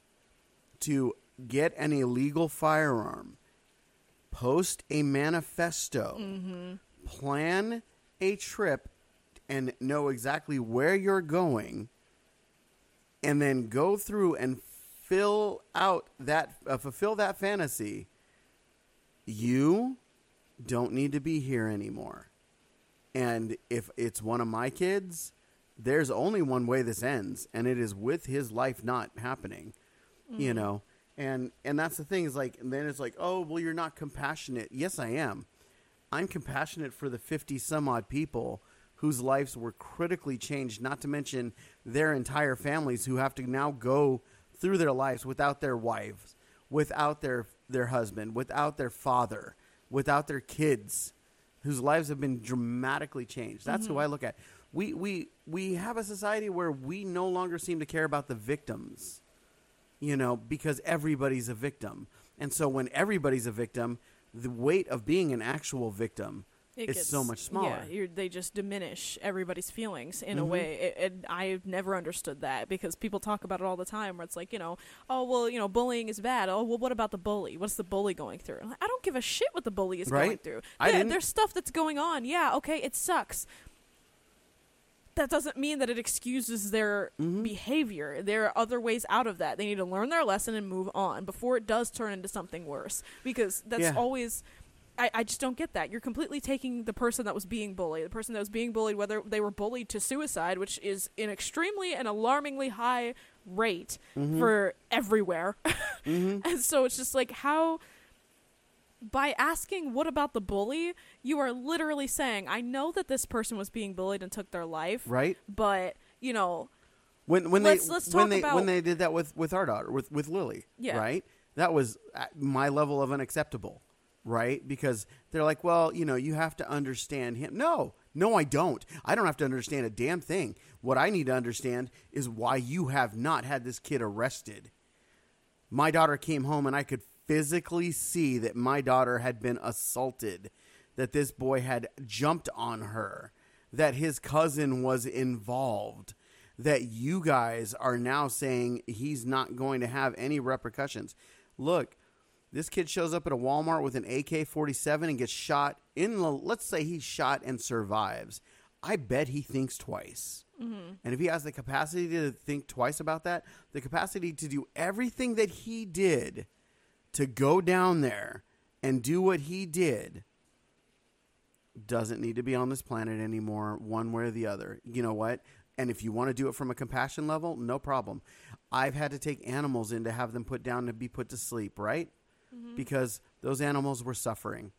S1: to get an illegal firearm post a manifesto
S2: Mm-hmm.
S1: plan a trip and know exactly where you're going and then go through and fill out that uh, fulfill that fantasy you don't need to be here anymore. And if it's one of my kids there's only one way this ends and it is with his life not happening you know? And and that's the thing is like and then it's like oh well you're not compassionate. Yes i am. I'm compassionate for the 50 some odd people whose lives were critically changed not to mention their entire families who have to now go through their lives without their wives without their their husband without their father without their kids whose lives have been dramatically changed. That's who mm-hmm. i look at. We we we have a society where we no longer seem to care about the victims you know, because everybody's a victim. And so when everybody's a victim, the weight of being an actual victim
S2: It
S1: is gets, so much smaller.
S2: Yeah, they just diminish everybody's feelings in a
S1: Mhm.
S2: way. And I've never understood that because people talk about it all the time. Where it's like, you know, oh well, you know, bullying is bad. Oh well, what about the bully? What's the bully going through? Like, I don't give a shit what the bully is going through.
S1: I
S2: yeah,
S1: didn't-
S2: there's stuff that's going on. Yeah, okay, it sucks. That doesn't mean that it excuses their
S1: Mhm.
S2: behavior. There are other ways out of that. They need to learn their lesson and move on before it does turn into something worse. Because that's
S1: Yeah.
S2: always I, I just don't get that. You're completely taking the person that was being bullied, the person that was being bullied, whether they were bullied to suicide, which is an extremely and alarmingly high rate
S1: Mhm.
S2: for everywhere.
S1: Mhm.
S2: and so it's just like how by asking what about the bully, you are literally saying, I know that this person was being bullied and took their life,
S1: right?
S2: but, you know,
S1: When when
S2: Let's-
S1: they
S2: let's
S1: when
S2: talk
S1: they
S2: about-
S1: when they did that with with our daughter with with Lily,
S2: Yeah.
S1: right? That was my level of unacceptable, right? Because they're like, well, you know, you have to understand him. No, no, I don't. I don't have to understand a damn thing. What I need to understand is why you have not had this kid arrested. My daughter came home and I could physically see that my daughter had been assaulted, that this boy had jumped on her, that his cousin was involved, that you guys are now saying he's not going to have any repercussions. Look, this kid shows up at a Walmart with an AK 47 and gets shot in the, let's say he's shot and survives. I bet he thinks twice. Mm-hmm. And if he has the capacity to think twice about that, the capacity to do everything that he did to go down there and do what he did, doesn't need to be on this planet anymore, one way or the other. You know what? And if you want to do it from a compassion level, no problem. I've had to take animals in to have them put down to be put to sleep, right? Mm-hmm. Because those animals were suffering.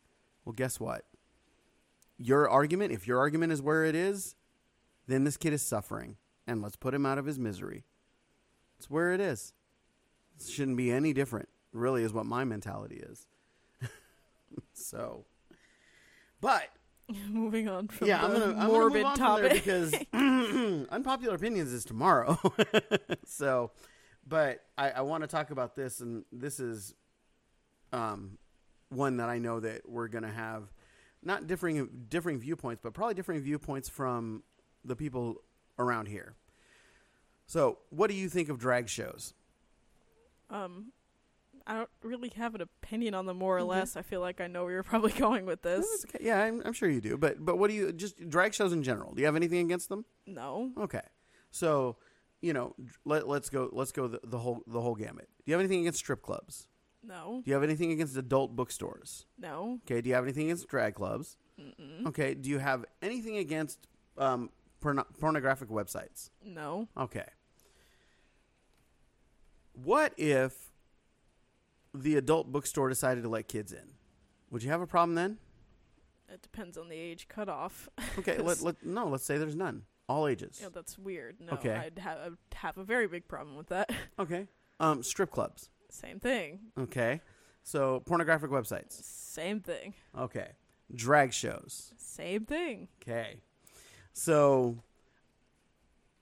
S1: Well, guess what? Your argument, if your argument is where it is, then this kid is suffering. And let's put him out of his misery. It's where it is. It shouldn't be any different, really, is what my mentality is. so, but
S2: Moving on from
S1: yeah, I'm gonna, I'm gonna
S2: morbid
S1: move on from there
S2: topic.
S1: because unpopular opinions is tomorrow. so, but I, I want to talk about this, and this is um, one that I know that we're gonna have not differing differing viewpoints, but probably differing viewpoints from the people around here. So, what do you think of drag shows?
S2: um, I don't really have an opinion on them more or
S1: Okay.
S2: less. I feel like I know where you're probably going with this.
S1: Okay. Yeah, I'm, I'm sure you do. But but what do you just drag shows in general? Do you have anything against them?
S2: No,
S1: Okay, so you know, let let's go let's go the, the whole the whole gamut. Do you have anything against strip clubs?
S2: No,
S1: Do you have anything against adult bookstores?
S2: no.
S1: Okay. Do you have anything against drag clubs?
S2: Mm-mm.
S1: Okay. Do you have anything against um, porno- pornographic websites?
S2: No.
S1: Okay. What if the adult bookstore decided to let kids in? Would you have a problem then?
S2: It depends on the age cutoff.
S1: Okay. let, let no. Let's say there's none. All ages.
S2: yeah, that's weird. No,
S1: Okay.
S2: I'd have I'd have a very big problem with that.
S1: Okay. Um, strip clubs.
S2: Same thing.
S1: Okay. So pornographic websites.
S2: Same thing.
S1: Okay. Drag shows.
S2: Same thing.
S1: Okay. So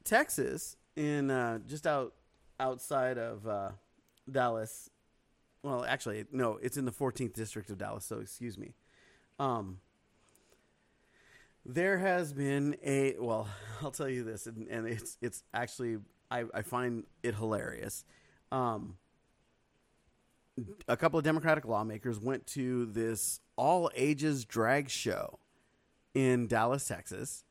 S1: Texas in uh, just out outside of uh, Dallas. Well, actually, no, it's in the 14th district of Dallas, so excuse me. Um there has been a well, I'll tell you this and, and it's it's actually I, I find it hilarious. Um a couple of Democratic lawmakers went to this all ages drag show in Dallas, Texas,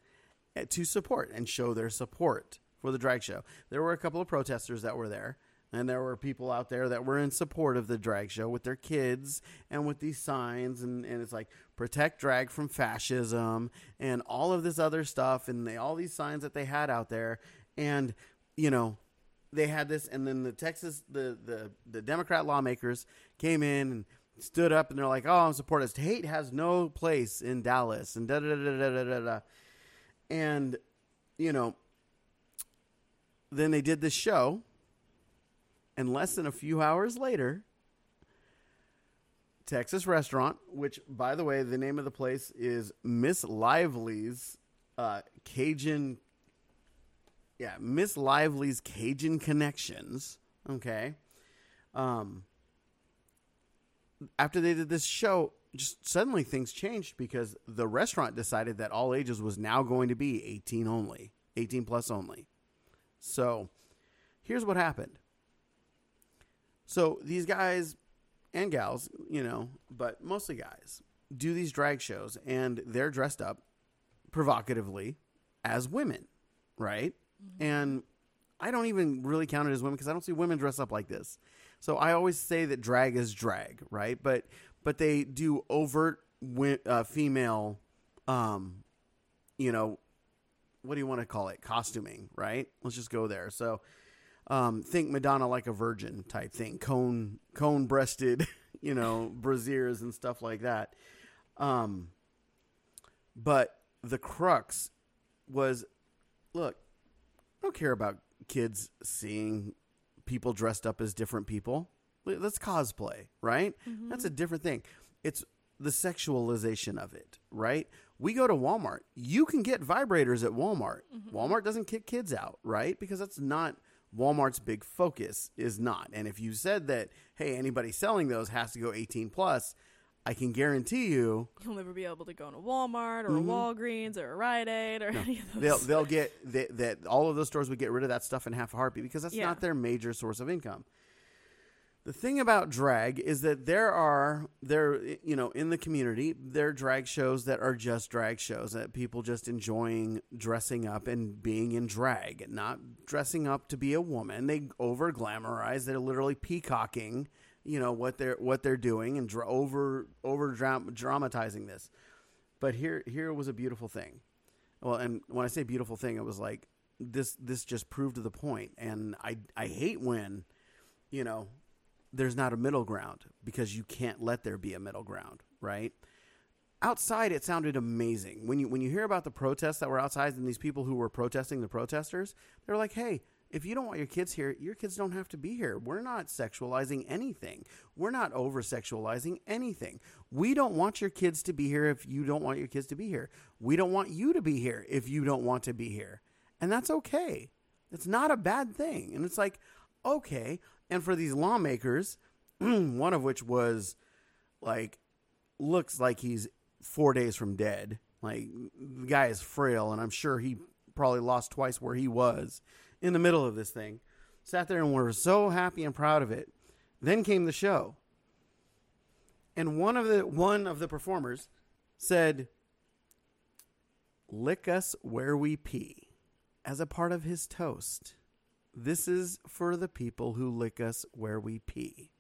S1: eh, to support and show their support for the drag show. There were a couple of protesters that were there, and there were people out there that were in support of the drag show with their kids and with these signs, and, and it's like protect drag from fascism and all of this other stuff, and they, all these signs that they had out there, and you know they had this, and then the Texas, the the the Democrat lawmakers came in and stood up, and they're like, "Oh, I'm supporting this. Hate has no place in Dallas," and da da da da da da da. And you know, then they did this show, and less than a few hours later, Texas restaurant, which by the way, the name of the place is Miss Lively's uh, Cajun yeah, Miss Lively's Cajun Connections. Okay. Um after they did this show, just suddenly things changed because the restaurant decided that all ages was now going to be 18 only, 18 plus only. So, here's what happened. So, these guys and gals, you know, but mostly guys, do these drag shows and they're dressed up provocatively as women, right? And I don't even really count it as women because I don't see women dress up like this. So I always say that drag is drag, right? But but they do overt uh, female, um, you know, what do you want to call it? Costuming, right? Let's just go there. So um, think Madonna like a virgin type thing, cone cone breasted, you know, brasiers and stuff like that. Um, but the crux was, look, I don't care about kids seeing people dressed up as different people. That's cosplay, right? Mm-hmm. That's a different thing. It's the sexualization of it, right? We go to Walmart. You can get vibrators at Walmart. Mm-hmm. Walmart doesn't kick kids out, right? Because that's not Walmart's big focus is not. And if you said that, hey, anybody selling those has to go 18 plus, I can guarantee you
S2: You'll never be able to go to Walmart or
S1: Mhm.
S2: a Walgreens or a Rite Aid or any of those.
S1: they'll they'll get that, that all of those stores would get rid of that stuff in half a heartbeat because that's
S2: Yeah.
S1: not their major source of income. The thing about drag is that there are there you know in the community there are drag shows that are just drag shows that people just enjoying dressing up and being in drag, not dressing up to be a woman. They over glamorize. They're literally peacocking, you know what they're what they're doing and dra- over over dram- dramatizing this. But here here was a beautiful thing. Well, and when I say beautiful thing, it was like this this just proved the point. And I I hate when, you know, there's not a middle ground because you can't let there be a middle ground, right? Outside it sounded amazing. When you when you hear about the protests that were outside and these people who were protesting the protesters, they're like, "Hey, if you don't want your kids here, your kids don't have to be here. We're not sexualizing anything. We're not over sexualizing anything. We don't want your kids to be here if you don't want your kids to be here. We don't want you to be here if you don't want to be here. And that's okay. It's not a bad thing. And it's like, okay. And for these lawmakers, one of which was like, looks like he's four days from dead. Like, the guy is frail, and I'm sure he probably lost twice where he was in the middle of this thing. Sat there and were so happy and proud of it. Then came the show. And one of the one of the performers said, "Lick us where we pee," as a part of his toast. This is for the people who lick us where we pee.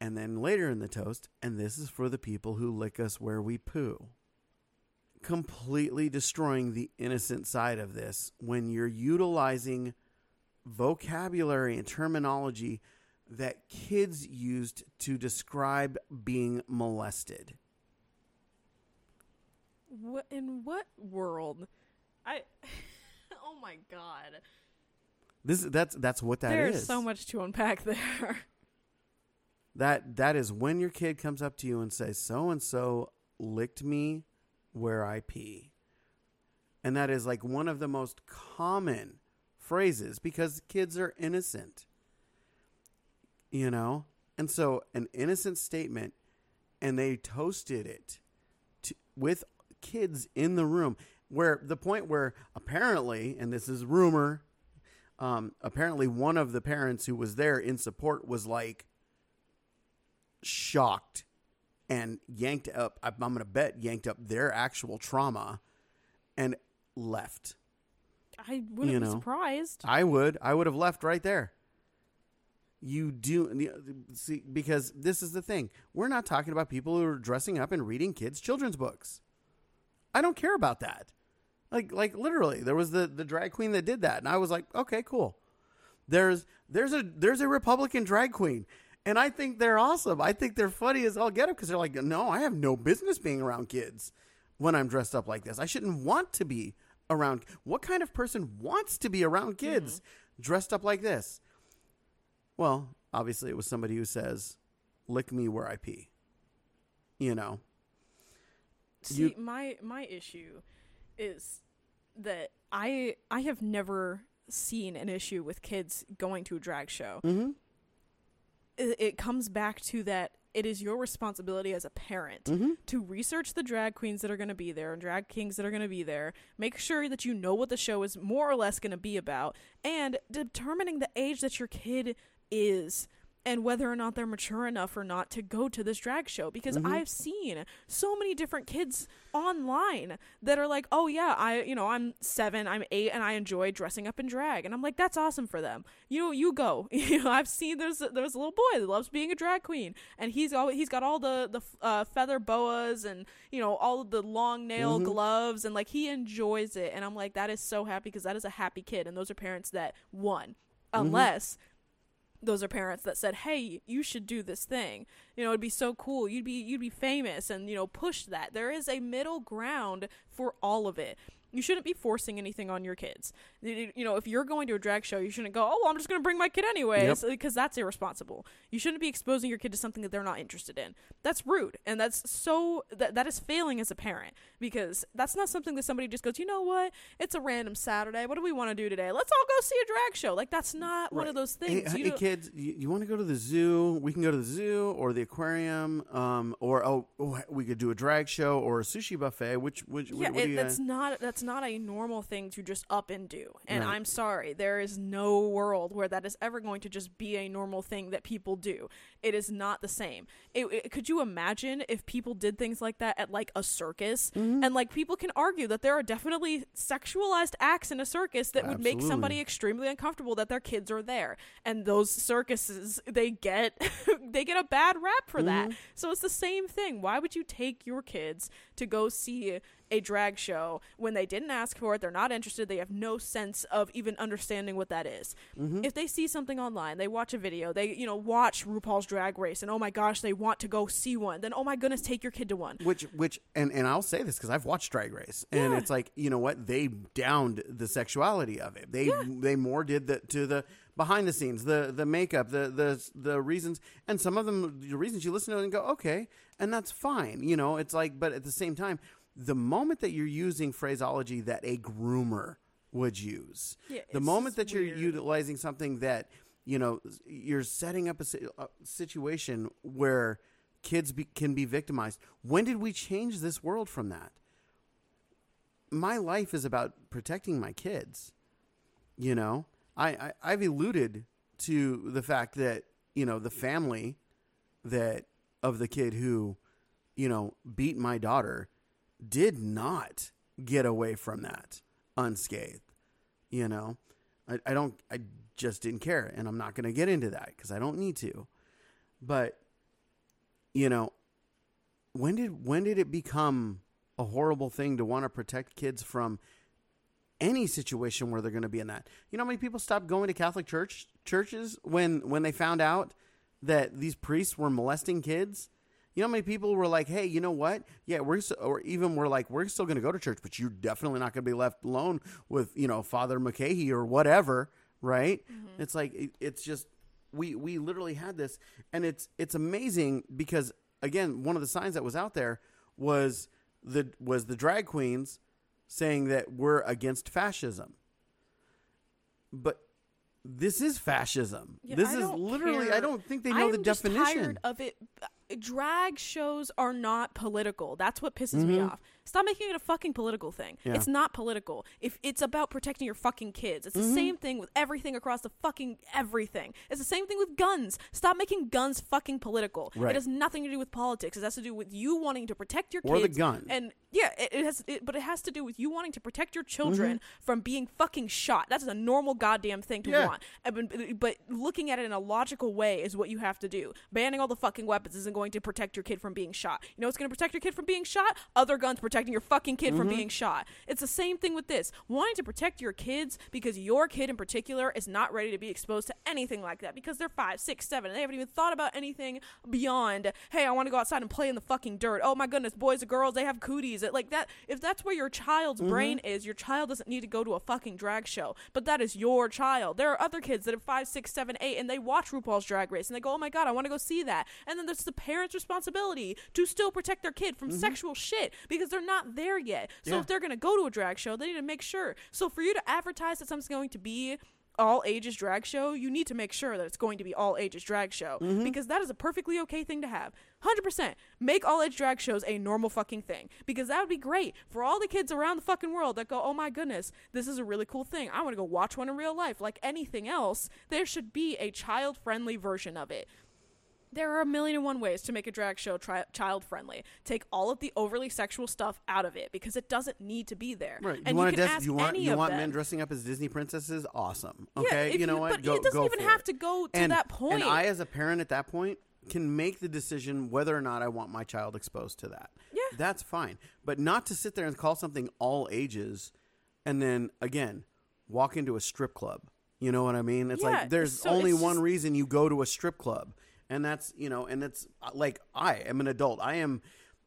S1: And then later in the toast, and this is for the people who lick us where we poo. Completely destroying the innocent side of this when you're utilizing vocabulary and terminology that kids used to describe being molested.
S2: What in what world? I. oh my god.
S1: This that's that's what that is.
S2: There's so much to unpack there.
S1: That that is when your kid comes up to you and says, "So and so licked me where I pee," and that is like one of the most common phrases because kids are innocent, you know. And so, an innocent statement, and they toasted it to, with kids in the room. Where the point where apparently, and this is rumor, um, apparently one of the parents who was there in support was like shocked and yanked up i'm going to bet yanked up their actual trauma and left.
S2: I wouldn't
S1: You
S2: be surprised.
S1: i would. I would have left right there. You do see because this is the thing. We're not talking about people who are dressing up and reading kids children's books. I don't care about that. Like like literally there was the the drag queen that did that and i was like okay cool. There's there's a there's a republican drag queen and i think they're awesome. I think they're funny as all get up because they're like no i have no business being around kids when i'm dressed up like this. I shouldn't want to be around what kind of person wants to be around kids dressed up like this? Well obviously it was somebody who says lick me where i pee you know?
S2: See,
S1: You-
S2: my my issue is that I I have never seen an issue with kids going to a drag show.
S1: mm-hmm
S2: It, comes back to that it is your responsibility as a parent
S1: mm-hmm
S2: to research the drag queens that are going to be there and drag kings that are going to be there. Make sure that you know what the show is more or less going to be about and determining the age that your kid is and whether or not they're mature enough or not to go to this drag show because
S1: Mhm.
S2: I've seen so many different kids online that are like, "Oh yeah, I you know, I'm 7, I'm 8 and I enjoy dressing up in drag." And I'm like, "That's awesome for them. You know, you go." you know, I've seen there's there's a little boy that loves being a drag queen and he's all he's got all the the uh, feather boas and, you know, all of the long nail
S1: Mhm.
S2: gloves and like he enjoys it and I'm like, "That is so happy because that is a happy kid." And those are parents that won. Unless those are parents that said, "Hey, you should do this thing. You know, it'd be so cool. You'd be you'd be famous and, you know, push that." There is a middle ground for all of it. You shouldn't be forcing anything on your kids. You you know, if you're going to a drag show, you shouldn't go, "Oh, well, I'm just going to bring my kid anyways," because that's irresponsible. You shouldn't be exposing your kid to something that they're not interested in. That's rude, and that's so that that is failing as a parent because that's not something that somebody just goes, "You know what? It's a random Saturday. What do we want to do today? Let's all go see a drag show." Like that's not one of those things.
S1: hey,
S2: You don't-
S1: kids, you, you want to go to the zoo? We can go to the zoo or the aquarium, um, or oh, oh, we could do a drag show or a sushi buffet. Which, which,
S2: yeah,
S1: what, what do
S2: it,
S1: you
S2: that's not that's not a normal thing to just up and do. And
S1: Right.
S2: I'm sorry, there is no world where that is ever going to just be a normal thing that people do. It is not the same. It, it- could you imagine if people did things like that at like a circus?
S1: Mm-hmm.
S2: And like people can argue that there are definitely sexualized acts in a circus that would make somebody extremely uncomfortable that their kids are there. And those circuses, they get they get a bad rap for that.
S1: Mm-hmm.
S2: So it's the same thing. Why would you take your kids to go see a drag show when they didn't ask for it? They're not interested. They have no sense of even understanding what that is.
S1: Mm-hmm.
S2: If they see something online, they watch a video, they you know watch RuPaul's Drag Race, and oh my gosh, they want to go see one. Then oh my goodness, take your kid to one.
S1: which, which, and and I'll say this because I've watched Drag Race, and
S2: Yeah.
S1: it's like you know what they downed the sexuality of it. They they more did the to the behind the scenes, the the makeup, the the the reasons, and some of them the reasons you listen to it and go okay, and that's fine. You know, it's like, but at the same time, the moment that you're using phraseology that a groomer would use,
S2: Yeah,
S1: the moment that you're utilizing something that you know you're setting up a, a situation where kids be, can be victimized. When did we change this world from that? My life is about protecting my kids. You know, I, I I've alluded to the fact that you know the family that of the kid who you know beat my daughter did not get away from that unscathed. You know, I, I don't. I just didn't care, and I'm not going to get into that because I don't need to. But you know, when did when did it become a horrible thing to want to protect kids from any situation where they're going to be in that? You know, how many people stopped going to Catholic church churches when when they found out that these priests were molesting kids? You know how many people were like, "Hey, you know what? Yeah, we're so, or even we're like, we're still going to go to church, but you're definitely not going to be left alone with you know Father McCahey or whatever, right?" Mm-hmm. It's like it, it's just we we literally had this, and it's it's amazing because again, one of the signs that was out there was the was the drag queens saying that we're against fascism, but this is fascism.
S2: Yeah,
S1: this is literally. I don't think they know
S2: I'm
S1: the definition.
S2: tired of it. Drag shows are not political. That's what pisses me
S1: Mhm.
S2: off. Stop making it a fucking political thing.
S1: Yeah.
S2: It's not political. If it's about protecting your fucking kids, it's the
S1: Mm-hmm.
S2: same thing with everything across the fucking everything. It's the same thing with guns. Stop making guns fucking political.
S1: Right.
S2: It has nothing to do with politics. It has to do with you wanting to protect your
S1: Or the
S2: kids.
S1: gun.
S2: And yeah, it, it has. It, but it has to do with you wanting to protect your children
S1: Mm-hmm.
S2: from being fucking shot. That's a normal goddamn thing to
S1: Yeah.
S2: want. But, but looking at it in a logical way is what you have to do. Banning all the fucking weapons isn't going to protect your kid from being shot. You know what's going to protect your kid from being shot? Other guns protecting your fucking kid from mm-hmm. being shot. It's the same thing with this. Wanting to protect your kids because your kid in particular is not ready to be exposed to anything like that because they're five, six, seven, and they haven't even thought about anything beyond, hey, I want to go outside and play in the fucking dirt. Oh my goodness, boys and girls, they have cooties. It, like that. If that's where your child's mm-hmm. brain is, your child doesn't need to go to a fucking drag show. But that is your child. There are other kids that are five, six, seven, eight, and they watch RuPaul's Drag Race and they go, oh my god, I want to go see that. And then there's the parent's responsibility to still protect their kid from mm-hmm. sexual shit because they're not there yet. So
S1: Yeah.
S2: if they're gonna go to a drag show, they need to make sure. So for you to advertise that something's going to be all ages drag show, you need to make sure that it's going to be all ages drag show mm-hmm. because that is a perfectly okay thing to have. 100%. Make all age drag shows a normal fucking thing because that would be great for all the kids around the fucking world that go, "Oh my goodness, this is a really cool thing. I want to go watch one in real life." Like anything else, there should be a child-friendly version of it. There are a million and one ways to make a drag show tri- child friendly. Take all of the overly sexual stuff out of it because it doesn't need to be there.
S1: Right. You
S2: And
S1: want
S2: you can
S1: des-
S2: ask
S1: you want
S2: any
S1: you
S2: of
S1: want
S2: them.
S1: men dressing up as Disney princesses? Awesome. Okay.
S2: if
S1: you know what?
S2: But
S1: go,
S2: it doesn't even have
S1: it.
S2: to go to
S1: and,
S2: that point.
S1: And I, as a parent at that point, can make the decision whether or not I want my child exposed to that.
S2: Yeah.
S1: That's fine. But not to sit there and call something all ages and then, again, walk into a strip club. You know what I mean? It's
S2: Yeah,
S1: like there's
S2: so
S1: only one reason you go to a strip club. And that's, you know, and it's uh, like I am an adult. I am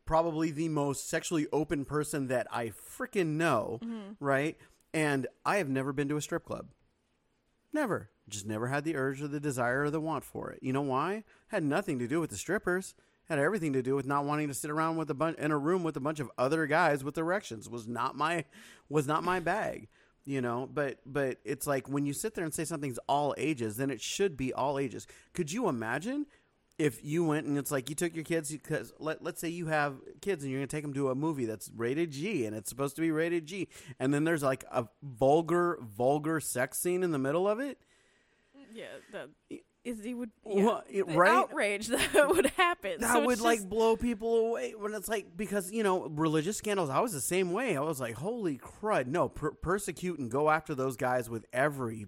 S1: probably the most sexually open person that I freaking know, right? And I have never been to a strip club. Never. Just never had the urge or the desire or the want for it. You know why? Had nothing to do with the strippers. Had everything to do with not wanting to sit around with a bunch in a room with a bunch of other guys with erections. Was not my was not my bag. You know, but but it's like when you sit there and say something's all ages, then it should be all ages. Could you imagine if you went and it's like you took your kids because let, let's say you have kids and you're going to take them to a movie that's rated G and it's supposed to be rated G and then there's like a vulgar vulgar sex scene in the middle of it
S2: Yeah, that is he would
S1: Well,
S2: yeah,
S1: it- right?
S2: outrage that would happen.
S1: that
S2: So
S1: would
S2: it's
S1: like blow people away when it's like because you know religious scandals i was the same way. I was like holy crud no per- persecute and go after those guys with every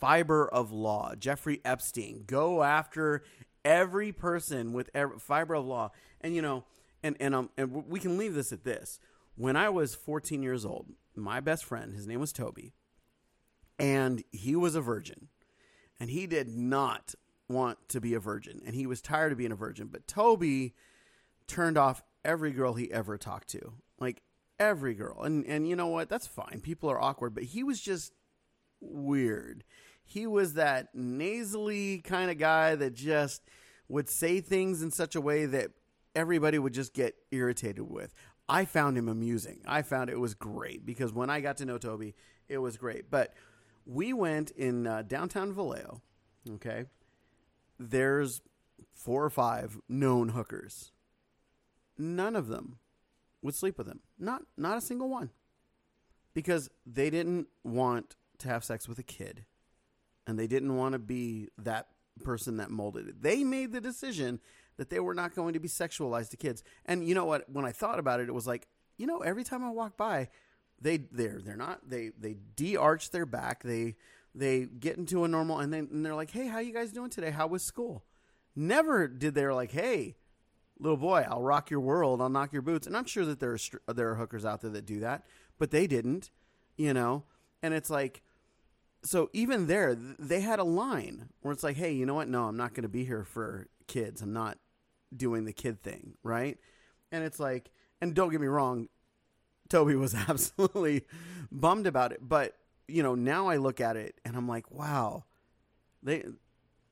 S1: fiber of law. Jeffrey epstein go after every person with every fiber of law. And you know and and um and we can leave this at this. When i was 14 years old my best friend his name was toby and he was a virgin and he did not want to be a virgin. And he was tired of being a virgin. But toby turned off every girl he ever talked to. Like every girl. And and you know what? That's fine. People are awkward. But he was just weird. He was that nasally kind of guy that just would say things in such a way that everybody would just get irritated with. I found him amusing. I found it was great because when i got to know toby it was great. But we went in uh, downtown Vallejo. Okay, there's four or five known hookers. None of them would sleep with him. Not not a single one, because they didn't want to have sex with a kid, and they didn't want to be that person that molded it. They made the decision that they were not going to be sexualized to kids. And you know what? When I thought about it, it was like, you know, every time I walk by, they they're they're not they they de-arch their back. They they get into a normal and then and they're like hey how you guys doing today? How was school? Never did they're like hey little boy i'll rock your world. I'll knock your boots. And i'm sure that there are there are hookers out there that do that but they didn't you know? And it's like so even there they had a line where it's like hey you know what? No i'm not going to be here for kids. I'm not doing the kid thing right? And it's like and don't get me wrong Toby was absolutely bummed about it. But you know, now I look at it and I'm like, wow, they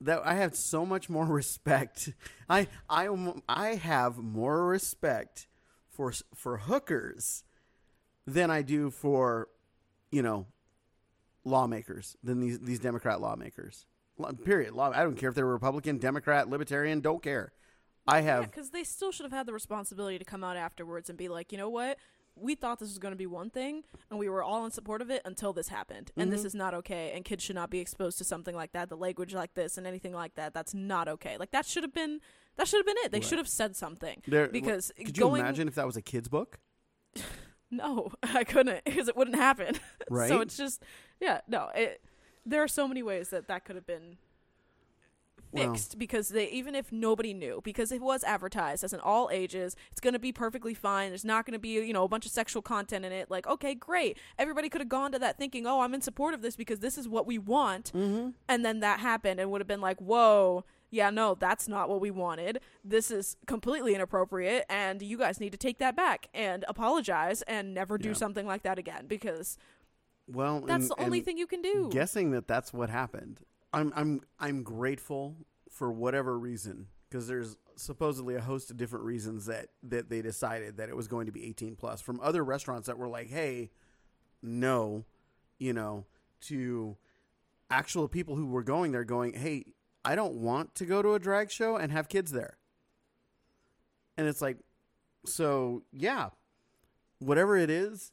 S1: that I have so much more respect. I I I have more respect for for hookers than I do for you know lawmakers than these these Democrat lawmakers. Period. Law. I don't care if they're Republican, Democrat, Libertarian. Don't care. I have
S2: because they still should have had the responsibility to come out afterwards and be like, you know what? We thought this was going to be one thing, and we were all in support of it until this happened, and
S1: Mm-hmm.
S2: this is not okay. And kids should not be exposed to something like that, the language like this, and anything like that. That's not okay. Like that should have been that should have been it. They
S1: Right.
S2: should have said something
S1: there,
S2: because
S1: could you
S2: going
S1: imagine if that was a kid's book?
S2: no, I couldn't because it wouldn't happen.
S1: Right.
S2: so it's just yeah, no. It there are so many ways that that could have been
S1: Well-
S2: fixed because they even if nobody knew because it was advertised as an all ages it's going to be perfectly fine there's not going to be you know a bunch of sexual content in it like okay great everybody could have gone to that thinking oh i'm in support of this because this is what we want
S1: Mm-hmm.
S2: and then that happened and would have been like whoa yeah no that's not what we wanted this is completely inappropriate and you guys need to take that back and apologize and never do
S1: Yeah.
S2: something like that again because
S1: Well,
S2: that's
S1: and-
S2: the only thing you can do
S1: Guessing that that's what happened. I'm I'm I'm grateful for whatever reason because there's supposedly a host of different reasons that that they decided that it was going to be 18 plus from other restaurants that were like, hey, no, you know, to actual people who were going there going, hey, I don't want to go to a drag show and have kids there. And it's like, so yeah, whatever it is,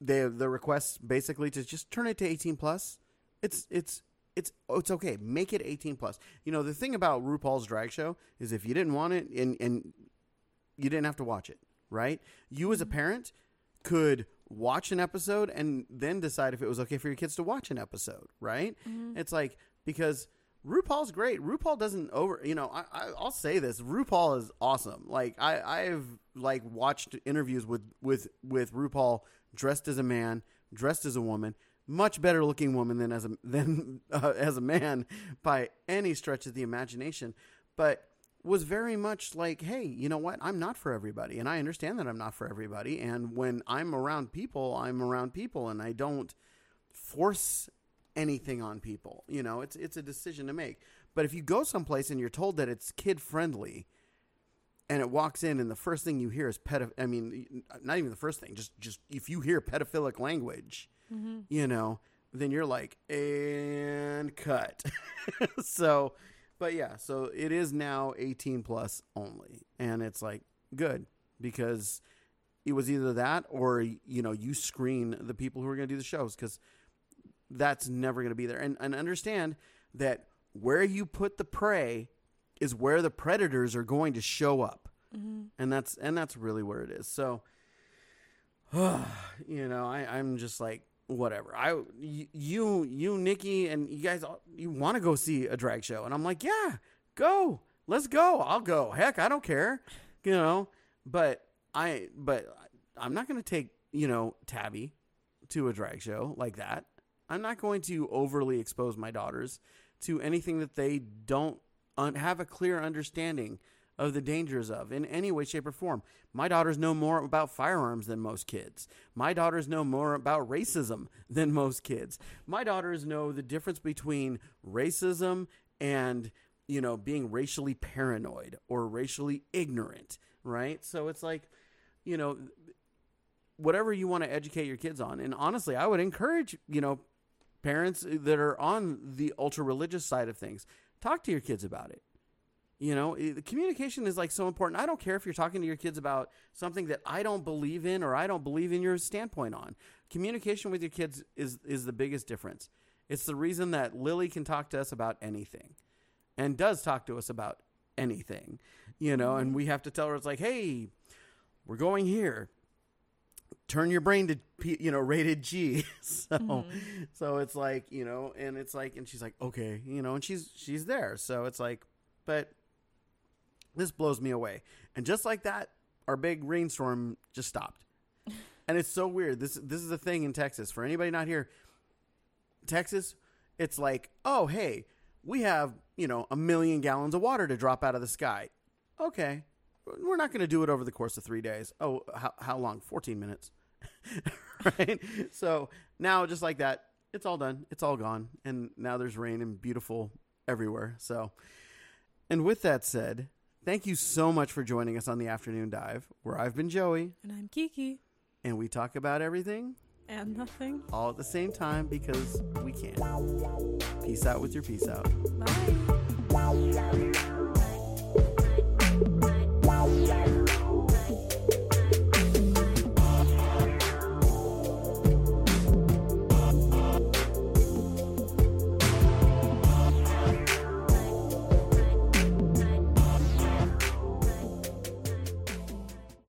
S1: they the request basically to just turn it to 18 plus. It's it's it's oh, it's okay. Make it 18 plus. You know the thing about RuPaul's drag show is if you didn't want it and and you didn't have to watch it, right? You as a mm-hmm. parent could watch an episode and then decide if it was okay for your kids to watch an episode, right? Mm-hmm. It's like because RuPaul's great. RuPaul doesn't over. You know, I, I I'll say this: RuPaul is awesome. Like I I've like watched interviews with with with RuPaul dressed as a man, dressed as a woman, much better looking woman than as a than uh, as a man by any stretch of the imagination. But was very much like, hey, you know what? I'm not for everybody. And I understand that I'm not for everybody. And when I'm around people, I'm around people and I don't force anything on people. You know, it's it's a decision to make. But if you go someplace and you're told that it's kid friendly and it walks in and the first thing you hear is pedoph I mean, not even the first thing, just just if you hear pedophilic language, Mm-hmm. you know, then you're like, and cut. so, but yeah, so it is now 18 plus only. And it's like, good, because it was either that or, you know, you screen the people who are going to do the shows because that's never going to be there. And, and understand that where you put the prey is where the predators are going to show up. Mm-hmm. And that's, and that's really where it is. So, you know, I, I'm just like, whatever. I you, you, Nikki, and you guys, you want to go see a drag show, and I'm like, yeah, go, let's go. I'll go. Heck, I don't care, you know. But I, but I'm not going to take, you know, Tabby to a drag show like that. I'm not going to overly expose my daughters to anything that they don't un- have a clear understanding of the dangers of in any way, shape, or form. My daughters know more about firearms than most kids. My daughters know more about racism than most kids. My daughters know the difference between racism and, you know, being racially paranoid or racially ignorant, right? So it's like, you know, whatever you want to educate your kids on. And honestly, I would encourage, you know, parents that are on the ultra religious side of things, talk to your kids about it. You know, communication is like so important. I don't care if you're talking to your kids about something that I don't believe in or I don't believe in your standpoint on. Communication with your kids is is the biggest difference. It's the reason that Lily can talk to us about anything and does talk to us about anything. You know, and we have to tell her it's like, "Hey, we're going here turn your brain to P- you know rated G. so mm-hmm. so it's like you know, and it's like, and she's like, okay, you know, and she's she's there. So it's like, but this blows me away. And just like that, our big rainstorm just stopped. and it's so weird. This this is a thing in Texas. For anybody not here, Texas, it's like, oh hey, we have you know a million gallons of water to drop out of the sky. Okay, we're not going to do it over the course of three days. Oh, how, how long? 14 minutes. right? So now, just like that, it's all done. It's all gone. And now there's rain and beautiful everywhere. So, and with that said, thank you so much for joining us on the afternoon dive, where I've been Joey,
S2: And I'm Kiki.
S1: and we talk about everything
S2: And nothing.
S1: all at the same time because we can. Peace out with your peace out.
S2: Bye.